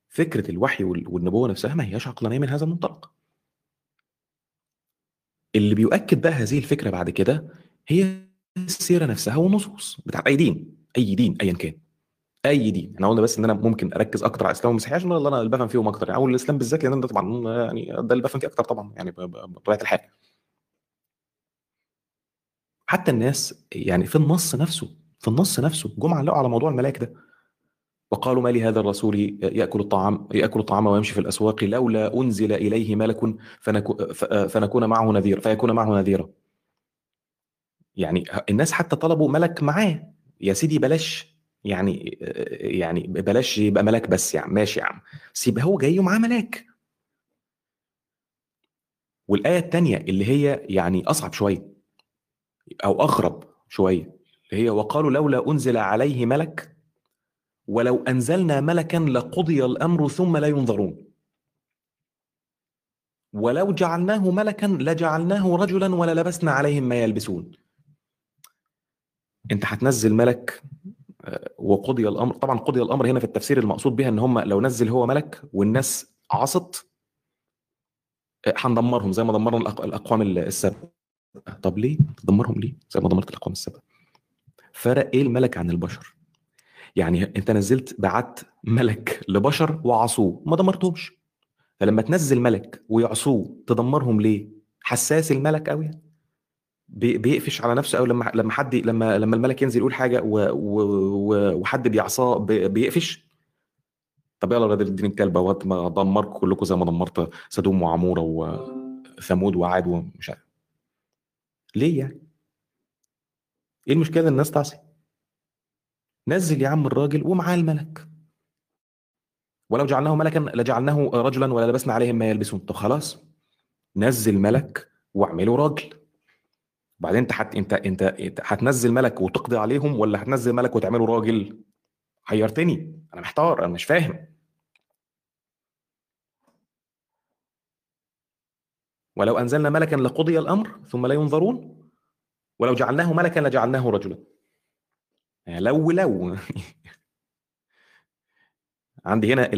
[SPEAKER 1] فكرة الوحي والنبوة نفسها ما هياش عقلانية من هذا المنطلق. اللي بيؤكد بقى هذه الفكرة بعد كده هي السيرة نفسها والنصوص بتاع أي دين أي دين ايا كان. أي دين. إحنا قلنا بس إن أنا ممكن أركز أكتر على الإسلام والمسيحيه عشان اللي أنا اللي بفهم فيهم أكتر. يعني أو الإسلام بالذات لأن ده طبعا يعني ده اللي بفهم فيه أكتر طبعا يعني بطبيعة الحال. حتى الناس يعني في النص نفسه في النص نفسه جم علقوا على موضوع الملاك ده. وقالوا ما لهذا الرسول يأكل الطعام يأكل الطعام ويمشي في الأسواق لولا أنزل إليه ملك فنكون معه نذيرا فيكون معه نذيرا. يعني الناس حتى طلبوا ملك معاه. يا سيدي بلاش يعني يعني بلاش يبقى ملاك بس يعني ماشي يا عم. بس يبقى هو جاي ومعاه ملاك. والآية التانية اللي هي يعني أصعب شوية. أو أغرب شوية اللي هي وقالوا لولا أنزل عليه ملك ولو أنزلنا ملكا لقضي الأمر ثم لا ينظرون. ولو جعلناه ملكا لجعلناه رجلا وللبسنا عليهم ما يلبسون. أنت هتنزل ملك آه، وقضي الأمر طبعا قضي الأمر هنا في التفسير المقصود بها إن هم لو نزل هو ملك والناس عصت آه، هندمرهم زي ما دمرنا الأقوام السابقة. طب ليه؟ تدمرهم ليه؟ زي ما دمرت الأقوام السابقه فرق إيه الملك عن البشر؟ يعني أنت نزلت بعت ملك لبشر وعصوه ما دمرتهمش. فلما تنزل ملك ويعصوه تدمرهم ليه؟ حساس الملك قوي بيقفش على نفسه أو لما لما حد لما لما الملك ينزل يقول حاجة و... و... وحد بيعصاه بيقفش. طب يلا راجل اديني الكلبه ودمركم كلكم زي ما دمرت سدوم وعمورة وثمود وعاد ومش عارف. ليه يعني؟ إيه المشكلة إن الناس تعصي؟ نزل يا عم الراجل ومعاه الملك. ولو جعلناه ملكا لجعلناه رجلا ولا لبسنا عليهم ما يلبسون. طب خلاص نزل ملك واعمله راجل. وبعدين أنت حت أنت أنت هتنزل ملك وتقضي عليهم ولا هتنزل ملك وتعمله راجل؟ حيرتني أنا محتار أنا مش فاهم. ولو أنزلنا ملكا لقضي الأمر ثم لا ينظرون ولو جعلناه ملكا لجعلناه رجلا. يعني لو لو. عندي هنا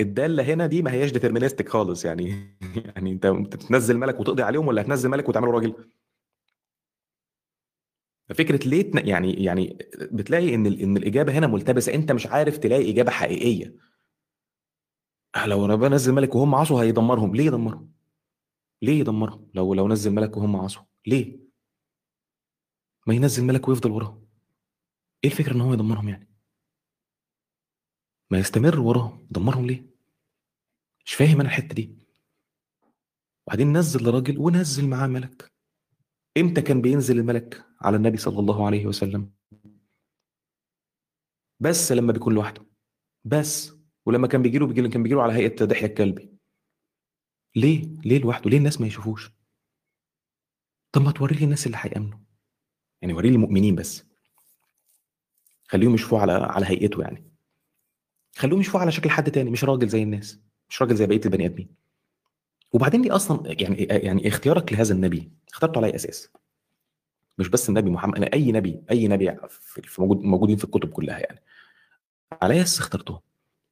[SPEAKER 1] الدالة هنا دي ما هياش ديترمينستك خالص يعني يعني أنت تنزل ملك وتقضي عليهم ولا هتنزل ملك وتعمله راجل؟ فكره ليه يعني يعني بتلاقي إن إن الإجابة هنا ملتبسة أنت مش عارف تلاقي إجابة حقيقية. لو ربنا نزل ملك وهم عصوا هيدمرهم ليه يدمرهم؟ ليه يدمرهم؟ لو لو نزل ملك وهم عصوا ليه؟ ما ينزل ملك ويفضل وراهم إيه الفكرة إن هو يدمرهم يعني؟ ما يستمر وراهم دمرهم ليه؟ مش فاهم أنا الحتة دي. وبعدين نزل لراجل ونزل معاه ملك. إمتى كان بينزل الملك؟ على النبي صلى الله عليه وسلم. بس لما بيكون لوحده. بس. ولما كان بيجي له كان بيجي له على هيئة دحيه الكلبي ليه؟ ليه لوحده؟ ليه الناس ما يشوفوش؟ طب ما توري لي الناس اللي هيأمنوا. يعني وري لي المؤمنين بس. خليهم يشوفوه على على هيئته يعني. خليهم يشوفوه على شكل حد تاني مش راجل زي الناس مش راجل زي بقية البني آدمين. وبعدين دي أصلا يعني يعني اختيارك لهذا النبي اخترته على أي أساس؟ مش بس النبي محمد أنا أي نبي أي نبي في موجود موجودين في الكتب كلها يعني. على اي أساس اخترتهم.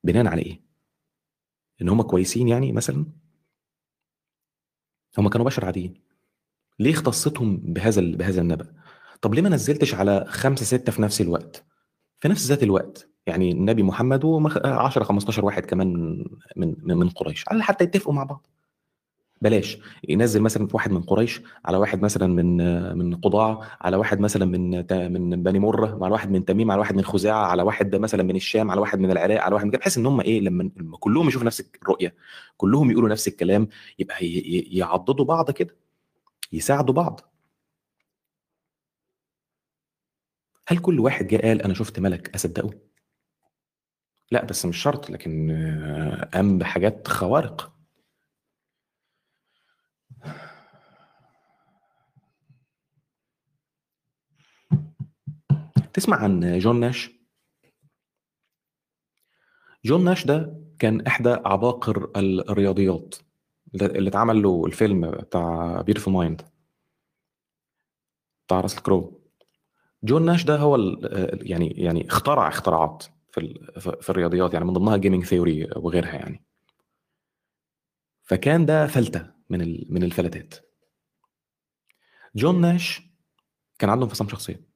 [SPEAKER 1] بناء على إيه؟ إن هم كويسين يعني مثلا؟ هم كانوا بشر عاديين. ليه اختصتهم بهذا بهذا النبأ؟ طب ليه ما نزلتش على خمسة ستة في نفس الوقت؟ في نفس ذات الوقت. يعني النبي محمد و10 15 واحد كمان من من من قريش على حتى يتفقوا مع بعض. بلاش. ينزل مثلا واحد من قريش على واحد مثلا من من قضاعه على واحد مثلا من من بني مره على واحد من تميم على واحد من خزاعة على واحد مثلا من الشام على واحد من العراق على واحد من بحيث إن هم إيه لما كلهم يشوفوا نفس الرؤية كلهم يقولوا نفس الكلام يبقى يعضدوا بعض كده يساعدوا بعض. هل كل واحد جه قال أنا شفت ملك أصدقه؟ لا بس مش شرط لكن قام بحاجات خوارق. تسمع عن جون ناش؟ جون ناش ده كان إحدى عباقر الرياضيات اللي اتعمل له الفيلم بتاع Beautiful Mind بتاع راسل كرو. جون ناش ده هو يعني يعني اخترع اختراعات في في الرياضيات يعني من ضمنها gaming theory وغيرها يعني. فكان ده فلتة من من الفلتات. جون ناش كان عنده انفصام شخصية.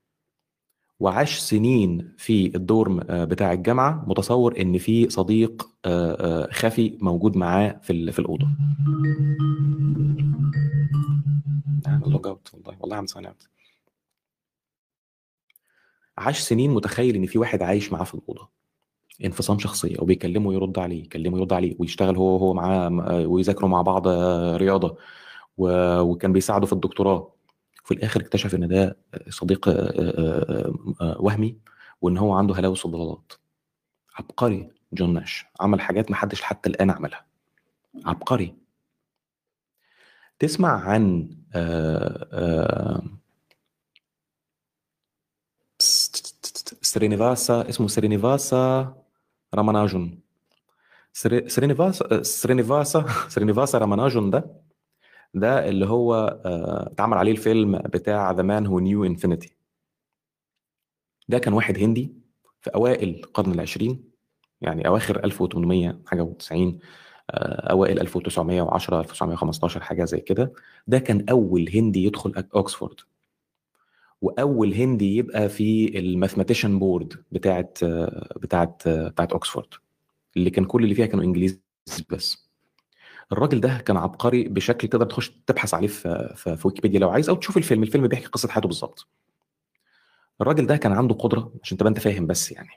[SPEAKER 1] وعاش سنين في ال dorm آه، بتاع الجامعة متصور إن في صديق آه، آه، خفي موجود معاه في في الأوضة. لوج اوت والله والله عم اوت عاش سنين متخيل إن في واحد عايش معاه في الأوضة. انفصام شخصية وبيكلمه يرد عليه يكلمه يرد عليه ويشتغل هو وهو معاه ويذاكروا مع بعض رياضة وكان بيساعده في الدكتوراه. وفي الآخر اكتشف إن ده صديق وهمي وإن هو عنده هلاوس وضلالات عبقري جون ناش. عمل حاجات ما حدش حتى الآن عملها. عبقري. تسمع عن سرينيفاسا؟ اسمه سرينيفاسا رامانوجان. سري- سرينيفاسا سرينيفاسا سرينيفاسا رامانوجان ده ده اللي هو آه، اتعمل عليه الفيلم بتاع The Man Who Knew Infinity ده كان واحد هندي في أوائل القرن العشرين يعني أواخر 1800 حاجة و90 أوائل 1910 1915 حاجة زي كده. ده كان أول هندي يدخل اوكسفورد وأول هندي يبقى في ال mathematician board بتاعت آه، بتاعت آه، بتاعت اوكسفورد اللي كان كل اللي فيها كانوا إنجليز بس. الراجل ده كان عبقري بشكل تقدر تخش تبحث عليه في في, في ويكيبيديا لو عايز أو تشوف الفيلم. الفيلم بيحكي قصة حياته بالظبط. الراجل ده كان عنده قدرة عشان تبقى أنت فاهم بس يعني.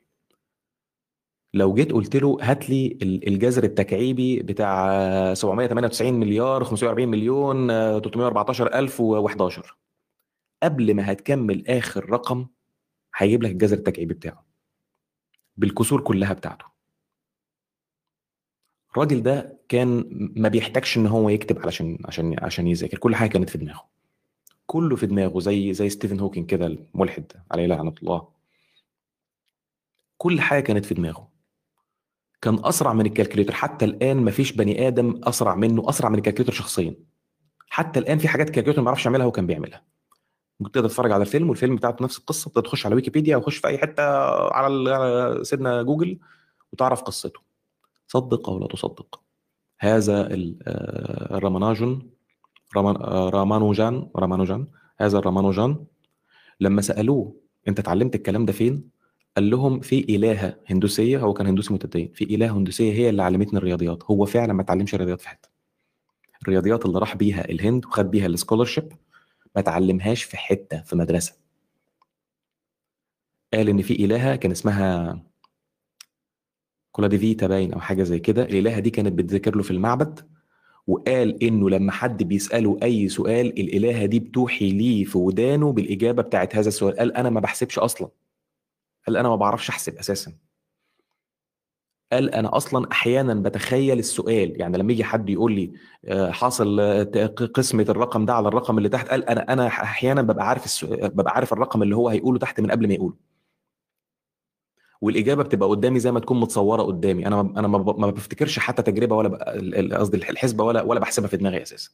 [SPEAKER 1] لو جيت قلت له هات لي ال- الجذر التكعيبي بتاع 798 مليار 540 مليون آه، 314 ألف و11 قبل ما هتكمل آخر رقم هيجيب لك الجذر التكعيبي بتاعه. بالكسور كلها بتاعته. الراجل ده كان ما بيحتاجش إن هو يكتب علشان عشان عشان يذاكر. كل حاجة كانت في دماغه. كله في دماغه زي زي ستيفن هوكينج كده الملحد عليه لعنة الله. كل حاجة كانت في دماغه. كان أسرع من ال calculator. حتى الآن ما فيش بني آدم أسرع منه أسرع من ال calculator شخصيا. حتى الآن في حاجات ال calculator ما بيعرفش يعملها هو كان بيعملها. ممكن تقدر تتفرج على الفيلم والفيلم بتاعته نفس القصة. تخش على ويكيبيديا أو تخش في أي حتة على سيدنا جوجل وتعرف قصته. صدق أو لا تصدق. هذا ال- آه، آه، رامانوجان رامانوجان هذا الرامانوجان لما سألوه أنت اتعلمت الكلام ده فين؟ قال لهم في الهه هندوسية هو كان هندوسي متدين في الهه هندوسية هي اللي علمتني الرياضيات هو فعلا ما اتعلمش الرياضيات في حتة الرياضيات اللي راح بيها الهند وخد بيها ال scholarship ما اتعلمهاش في حتة في مدرسة. قال إن في إلهة كان اسمها كولاديفيتا باين أو حاجة زي كده. الالهه دي كانت بتذاكر له في المعبد وقال إنه لما حد بيسأله أي سؤال الالهه دي بتوحي ليه في ودانه بالإجابة بتاعت هذا السؤال. قال أنا ما بحسبش أصلا. قال أنا ما بعرفش أحسب أساسا. قال أنا أصلا أحيانا بتخيل السؤال. يعني لما يجي حد يقول لي آه، حاصل آه، قسمة الرقم ده على الرقم اللي تحت قال أنا أنا أحيانا ببقى عارف ببقى عارف الرقم اللي هو هيقوله تحت من قبل ما يقوله. والإجابة بتبقى قدامي زي ما تكون متصورة قدامي. أنا أنا ما بفتكرش حتى تجربة ولا قصدي الحسبة ولا ولا بحسبها في دماغي أساسا.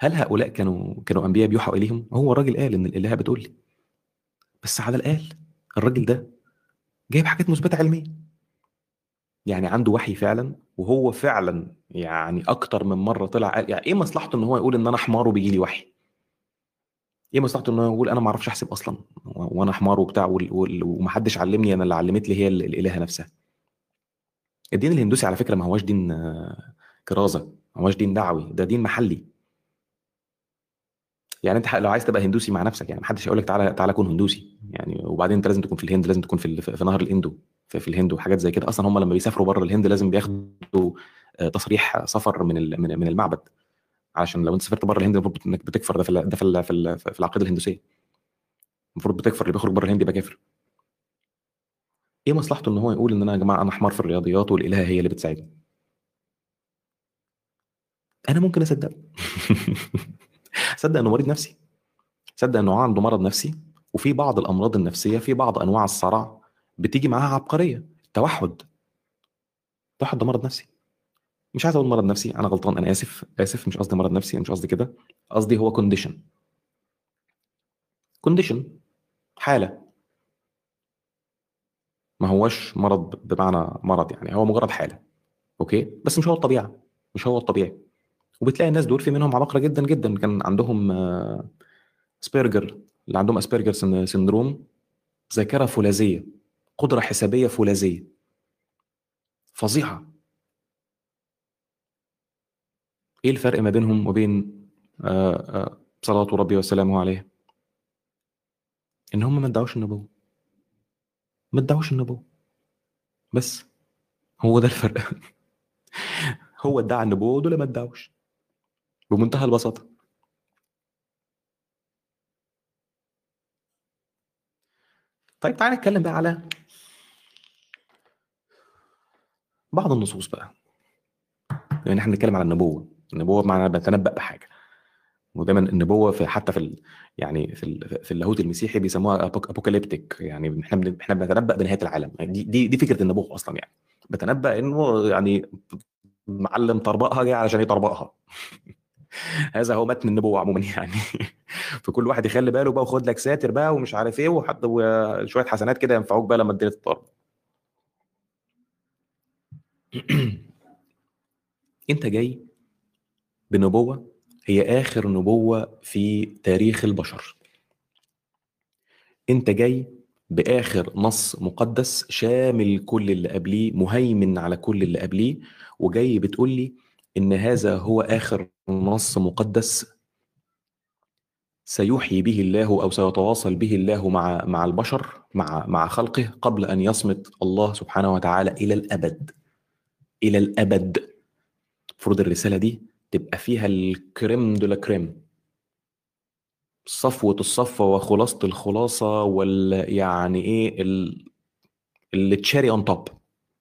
[SPEAKER 1] هل هؤلاء كانوا كانوا أنبياء بيوحى إليهم؟ هو الراجل قال إن الالهه بتقول لي. بس على الأقل الراجل ده جايب حاجات مثبتة علميا يعني عنده وحي فعلا وهو فعلا يعني أكتر من مرة طلع قال يعني إيه مصلحته إن هو يقول إن أنا حمار وبيجي لي وحي؟ إيه مصلحته إن هو يقول أنا ما أعرفش أحسب أصلا؟ وأنا حمار وبتاع ومحدش علمني أنا اللي علمت لي هي ال- الالهه نفسها. الدين الهندوسي على فكرة ما هوش دين آه، كرازة ما هوش دين دعوي ده دين محلي. يعني أنت لو عايز تبقى هندوسي مع نفسك يعني محدش هيقول لك تعالى تعالى كون هندوسي. يعني وبعدين أنت لازم تكون في الهند لازم تكون في في نهر الإندو. في, الهند وحاجات زي كده. أصلا هم لما بيسافروا بره الهند لازم بياخدوا آه، تصريح سفر من من المعبد. علشان لو انت سافرت بره الهند المفروض إنك بتكفر. ده في ده في في ال- في العقيدة الهندوسية. المفروض بتكفر. اللي بيخرج بره الهند يبقى كافر. إيه مصلحته إن هو يقول إن أنا يا جماعة أنا حمار في الرياضيات والالهه هي اللي بتساعدني؟ أنا ممكن أصدق. أصدق إنه مريض نفسي. صدق إنه عنده مرض نفسي. وفي بعض الأمراض النفسية في بعض أنواع الصرع بتيجي معاها عبقرية. التوحد. التوحد ده مرض نفسي. مش عايز أقول مرض نفسي أنا غلطان أنا آسف. آسف مش قصدي مرض نفسي مش قصدي كده. قصدي هو كونديشن condition حالة. ما هوش مرض بمعنى مرض يعني. هو مجرد حالة. okay؟ بس مش هو الطبيعة. مش هو الطبيعي. وبتلاقي الناس دول في منهم عباقرة جدا جدا. كان عندهم آه، Asperger اللي عندهم Asperger syn- syndrome. ذاكرة فولاذية. قدرة حسابية فولاذية. فظيعة. إيه الفرق ما بينهم وبين آه، آه، ربي وسلامه عليه؟ إن هم ما ادعوش النبوة. ما ادعوش النبوة. بس هو ده الفرق. هو ادعى النبوة ودول ما ادعوش. بمنتهى البساطة. طيب تعالى نتكلم بقى على بعض النصوص بقى. يعني إحنا بنتكلم على النبوة. النبوة بمعنى بتنبأ بحاجة. ودايما النبوة في حتى في ال يعني في ال في اللاهوت المسيحي بيسموها أبوكاليبتيك. يعني إحنا بن- إحنا بنتنبأ بنهاية العالم. دي دي, دي فكرة النبوة أصلا يعني. بتنبأ إنه يعني معلم طربقها جاي علشان يطربقها. هذا هو متن النبوة عموما يعني. فكل واحد يخلي باله بقى وخد لك ساتر بقى ومش عارف إيه وحتى وشوية حسنات كده ينفعوك بقى لما الدنيا تضطرب انت جاي بنبوة هي آخر نبوة في تاريخ البشر. انت جاي بآخر نص مقدس شامل كل اللي قبليه مهيمن على كل اللي قبليه وجاي بتقول لي إن هذا هو آخر نص مقدس سيحيي به الله أو سيتواصل به الله مع مع البشر مع مع خلقه قبل أن يصمت الله سبحانه وتعالى إلى الأبد. إلى الأبد. المفروض الرسالة دي تبقى فيها ال crème de la crème. صفوة الصفوة وخلاصة الخلاصة وال يعني إيه ال ال cherry on top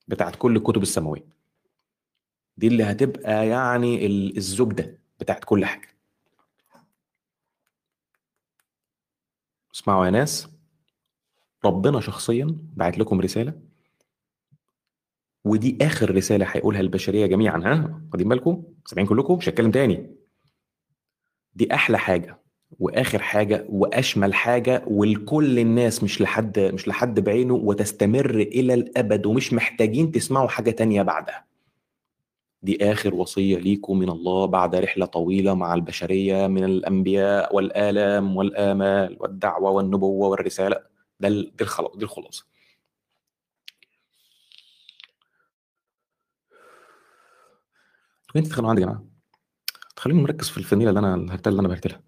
[SPEAKER 1] بتاعت كل الكتب السماوية. دي اللي هتبقى يعني ال- الزبدة بتاعت كل حاجة. اسمعوا يا ناس. ربنا شخصيا بعت لكم رسالة. ودي آخر رسالة هيقولها البشرية جميعا ها؟ واخدين بالكم؟ سامعين كلكم؟ مش هتكلم تاني. دي أحلى حاجة وآخر حاجة وأشمل حاجة ولكل الناس مش لحد مش لحد بعينه وتستمر إلى الأبد ومش محتاجين تسمعوا حاجة تانية بعدها. دي آخر وصية ليكم من الله بعد رحلة طويلة مع البشرية من الأنبياء والآلام والآمال والدعوة والنبوة والرسالة. ده دي الخلاص دي الخلاصة. انت تخلوا عندي يا جماعة؟ تخليني مركز في الفنيله اللي أنا الهرتله اللي أنا بهرتلها.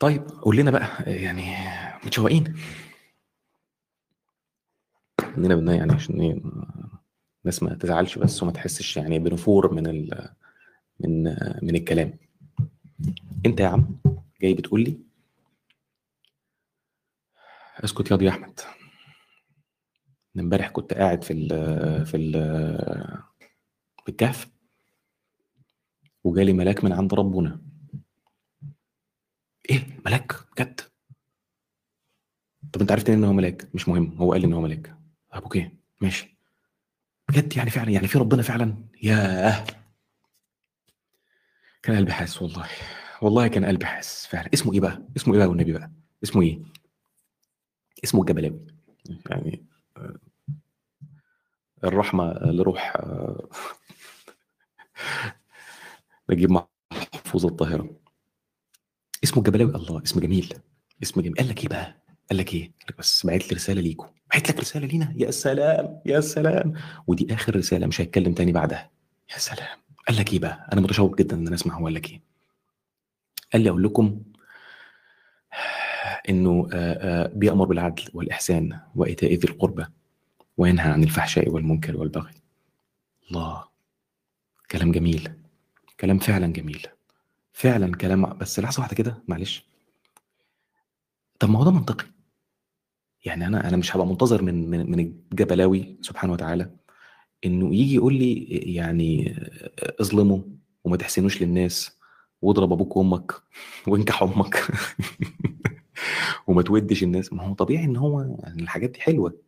[SPEAKER 1] طيب قول لنا بقى يعني متشوقين. اننا بدنا يعني عشان إيه؟ الناس ما تزعلش بس وما تحسش يعني بنفور من ال من من الكلام. أنت يا عم جاي بتقول لي أسكت يا أحمد. أنا امبارح كنت قاعد في ال في ال في الكهف. وجالي ملاك من عند ربنا. إيه؟ ملاك؟ بجد؟ طب أنت عرفت إن هو ملاك؟ مش مهم. هو قال لي إن هو ملاك. طب أوكي ماشي. بجد يعني فعلا يعني في ربنا فعلا؟ ياه. كان قلبي حاسس والله. والله كان قلبي حاسس فعلا. اسمه إيه بقى؟ اسمه إيه بقى والنبي بقى؟ اسمه إيه؟ اسمه الجبلاوي يعني الرحمة لروح آه، نجيب محفوظ الطاهرة. اسمه الجبلاوي الله اسم جميل اسم جميل. قال لك إيه بقى؟ قال لك إيه؟ قال لك بس بعت لي رسالة ليكم بعت لك رسالة لينا؟ يا سلام يا سلام. ودي آخر رسالة مش هيتكلم تاني بعدها. يا سلام. قال لك إيه بقى؟ أنا متشوق جدا إن أنا أسمع هو قال لك إيه. قال لي أقول لكم إنه آه، آه، بيأمر بالعدل والإحسان وإيتاء ذي القربى وينهى عن الفحشاء والمنكر والبغي. الله. كلام جميل. كلام فعلا جميل. فعلا كلام بس لحظة واحدة كده معلش. طب ما هو ده منطقي. يعني أنا أنا مش هبقى منتظر من من من الجبلاوي سبحانه وتعالى إنه يجي يقول لي يعني اظلموا وما تحسنوش للناس واضرب أبوك وأمك وانكح أمك. وما تودش الناس. ما هو طبيعي إن هو يعني الحاجات دي حلوة.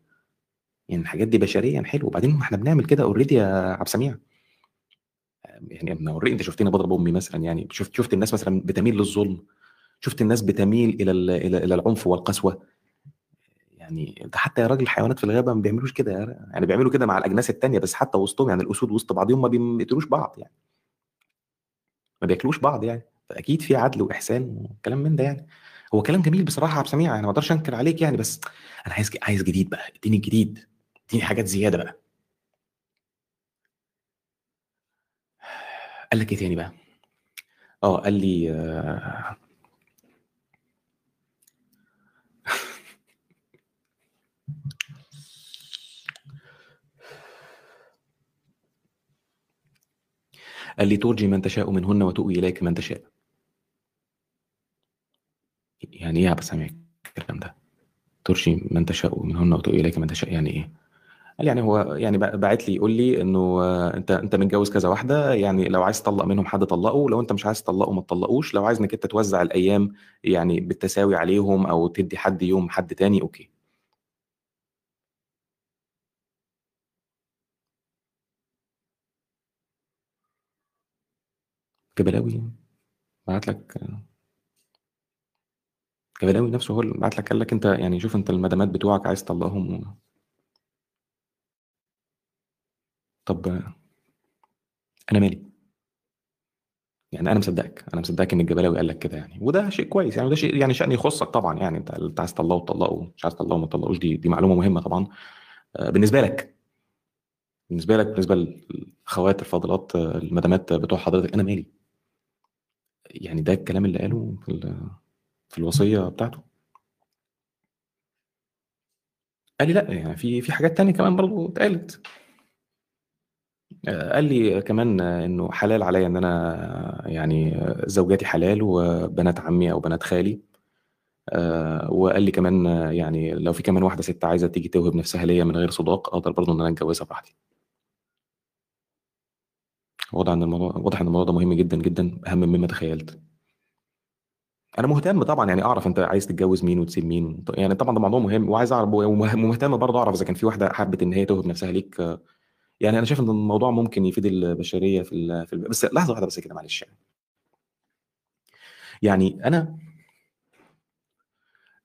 [SPEAKER 1] يعني الحاجات دي بشريا حلوة. وبعدين ما إحنا بنعمل كده اوريدي يا عبد السميع. يعني اوريدي أنت شفتني بضرب أمي مثلا يعني. شفت شفت الناس مثلا بتميل للظلم. شفت الناس بتميل إلى ال- إلى إلى العنف والقسوة. يعني ده حتى يا راجل الحيوانات في الغابة ما بيعملوش كده يعني بيعملوا كده مع الأجناس التانية بس حتى وسطهم يعني الأسود وسط بعضهم ما بيقتلوش بعض يعني. ما بياكلوش بعض يعني. فأكيد في عدل وإحسان وكلام من ده يعني. هو كلام جميل بصراحة يا عبد السميع أنا ما أقدرش أنكر عليك يعني بس أنا عايز عايز جديد بقى إديني الجديد إديني حاجات زيادة بقى. قال لك إيه تاني بقى؟ آه قال لي آه قال لي ترجي من تشاء منهن وتؤوي إليك من تشاء. يعني إيه ابو سامع الكلام ده؟ ترجي من تشاء منهن وتؤوي إليك من تشاء يعني إيه؟ قال يعني هو يعني باعت لي يقول لي إنه أنت أنت متجوز كذا واحدة يعني لو عايز تطلق منهم حد طلقه لو أنت مش عايز تطلقه ما تطلقوش لو عايز إنك أنت توزع الأيام يعني بالتساوي عليهم أو تدي حد يوم حد تاني أوكي. جبلاوي بعت لك جبلاوي نفسه هو اللي بعت لك قال لك أنت يعني شوف أنت المدامات بتوعك عايز تطلقهم و... طب أنا مالي؟ يعني أنا مصدقك أنا مصدقك إن الجبلاوي قال لك كده يعني وده شيء كويس يعني وده شيء يعني شأن يخصك طبعا يعني أنت أنت عايز تطلقه تطلقه مش عايز تطلقه ما تطلقوش دي دي معلومة مهمة طبعا. آه، بالنسبة لك بالنسبة لك بالنسبة للاخوات الفاضلات آه، المدامات بتوع حضرتك أنا مالي؟ يعني ده الكلام اللي قاله في في الوصية بتاعته. قال لي لأ يعني في في حاجات تانية كمان برضه اتقالت. قال لي كمان إنه حلال عليا إن أنا يعني زوجاتي حلال وبنات عمي أو بنات خالي. آه، وقال لي كمان يعني لو في كمان واحدة ست عايزة تيجي توهب نفسها ليا من غير صداق أقدر برضه إن أنا أتجوزها براحتي. واضح إن الموضوع واضح إن الموضوع ده مهم جدا جدا أهم مما تخيلت. أنا مهتم طبعا يعني أعرف أنت عايز تتجوز مين وتسيب مين يعني طبعا ده موضوع مهم وعايز أعرف ومهتم برضه أعرف إذا كان في واحدة حبت إن هي توهب نفسها ليك يعني أنا شايف إن الموضوع ممكن يفيد البشرية في ال في ال بس لحظة واحدة بس كده معلش يعني يعني أنا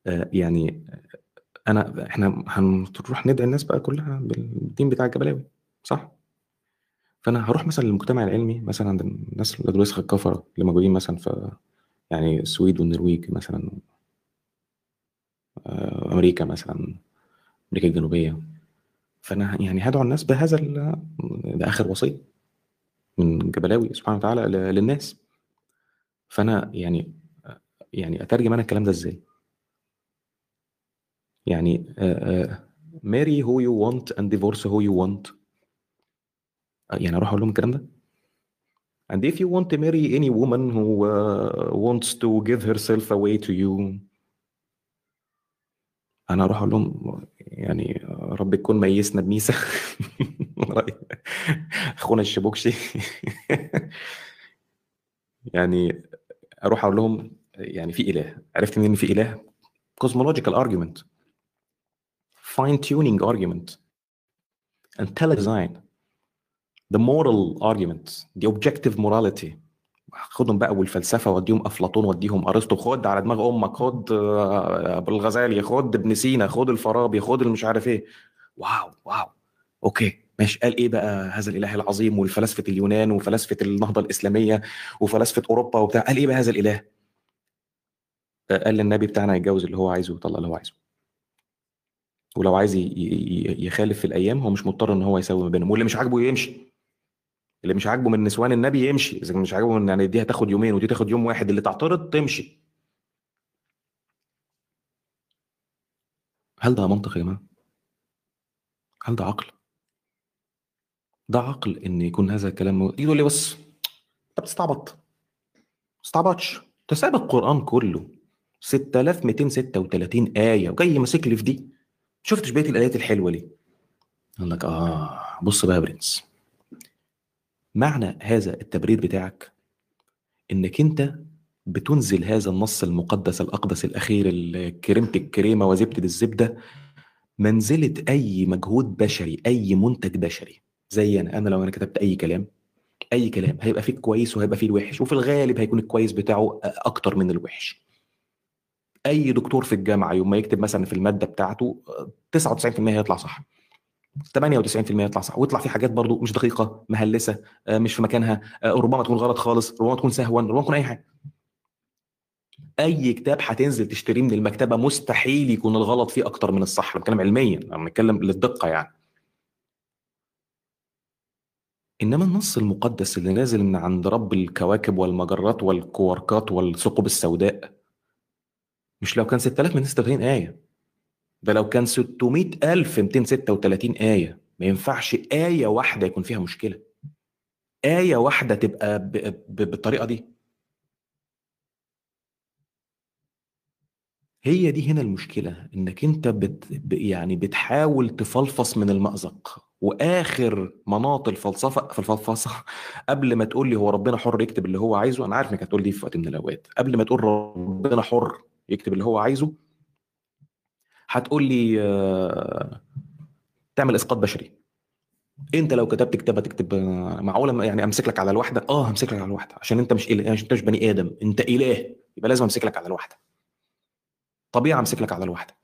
[SPEAKER 1] آه، يعني أنا إحنا هنروح ندعي الناس بقى كلها بالدين بتاع الجبلاوي صح؟ فأنا هروح مثلا للمجتمع العلمي مثلا عند الناس الادويسخ الكفره اللي موجودين مثلا في يعني السويد والنرويج مثلا آه، أمريكا مثلا أمريكا الجنوبية. فأنا يعني هدعو الناس بهذا ده آخر وصية من جبلاوي سبحانه وتعالى للناس. فأنا يعني يعني أترجم أنا الكلام ده إزاي؟ يعني marry who you want and divorce who you want يعني أروح أقول لهم الكلام ده؟ and if you want to marry any woman who uh, wants to give herself away to you انا اروح اقول لهم يعني رب تكون ميزنا بميسه اخونا الشبوكشي يعني اروح اقول لهم يعني في اله عرفت منين في اله cosmological argument fine tuning argument intelligent design The moral argument the objective morality. خدهم بقى والفلسفة وديهم أفلاطون وديهم أرسطو. خد على دماغ أمك خد آه، أبو الغزالي خد ابن سينا خد الفارابي خد مش عارف إيه. wow wow. okay ماشي. قال إيه بقى هذا الإله العظيم والفلاسفة اليونان وفلاسفة النهضة الإسلامية وفلاسفة أوروبا وبتاع؟ قال إيه بقى هذا الإله؟ آه، قال للنبي بتاعنا يتجوز اللي هو عايزه ويطلق اللي هو عايزه. ولو عايز يخالف في الأيام هو مش مضطر إن هو يسوي ما بينهم. واللي مش عاجبه يمشي. اللي مش عاجبه من نسوان النبي يمشي. إذا مش عاجبه من يعني دي هتاخد يومين ودي تاخد يوم واحد. اللي تعترض تمشي. هل ده منطق يا جماعة؟ هل ده عقل؟ ده عقل إن يكون هذا الكلام يقول لي بس انت بتستعبط استعبطش انت ساب القرآن كله 6236 آية وجاي ماسك لي في دي. شفتش بقيه الآيات الحلوة ليه يقول لك آه بص بقى يا برنس. معنى هذا التبرير بتاعك؟ إنك أنت بتنزل هذا النص المقدس الأقدس الأخير كريمة الكريمة وزبدة الزبدة منزلة أي مجهود بشري أي منتج بشري. زي أنا أنا لو أنا كتبت أي كلام أي كلام هيبقى فيه الكويس وهيبقى فيه الوحش وفي الغالب هيكون الكويس بتاعه أكتر من الوحش. أي دكتور في الجامعة يوم ما يكتب مثلا في المادة بتاعته 99% هيطلع صح. 98% يطلع صح. ويطلع في حاجات برضو مش دقيقة مهلسة آه، مش في مكانها آه، ربما تكون غلط خالص ربما تكون سهوا ربما تكون أي حاجة. أي كتاب هتنزل تشتريه من المكتبة مستحيل يكون الغلط فيه أكتر من الصح أنا بتكلم علميا أنا بنتكلم للدقة يعني. إنما النص المقدس اللي نازل من عند رب الكواكب والمجرات والكواركات والثقب السوداء مش لو كان 6236 آية. ده لو كان 600 ألف 236 آية ما ينفعش آية واحدة يكون فيها مشكلة. آية واحدة تبقى ب... ب... بالطريقة دي. هي دي هنا المشكلة إنك أنت بت... يعني بتحاول تفلفص من المأزق. وآخر مناط الفلسفة في الفلسفة قبل ما تقول لي هو ربنا حر يكتب اللي هو عايزه أنا عارف إنك هتقول دي في وقت من الأوقات. قبل ما تقول ربنا حر يكتب اللي هو عايزه هتقول لي آه، تعمل إسقاط بشري. أنت لو كتبت كتابة تكتب آه، معقولة؟ يعني أمسك لك على الواحدة؟ آه همسك لك على الواحدة. عشان أنت مش إله أنت مش بني آدم. أنت إله. يبقى لازم أمسك لك على الواحدة. طبيعي أمسك لك على الواحدة.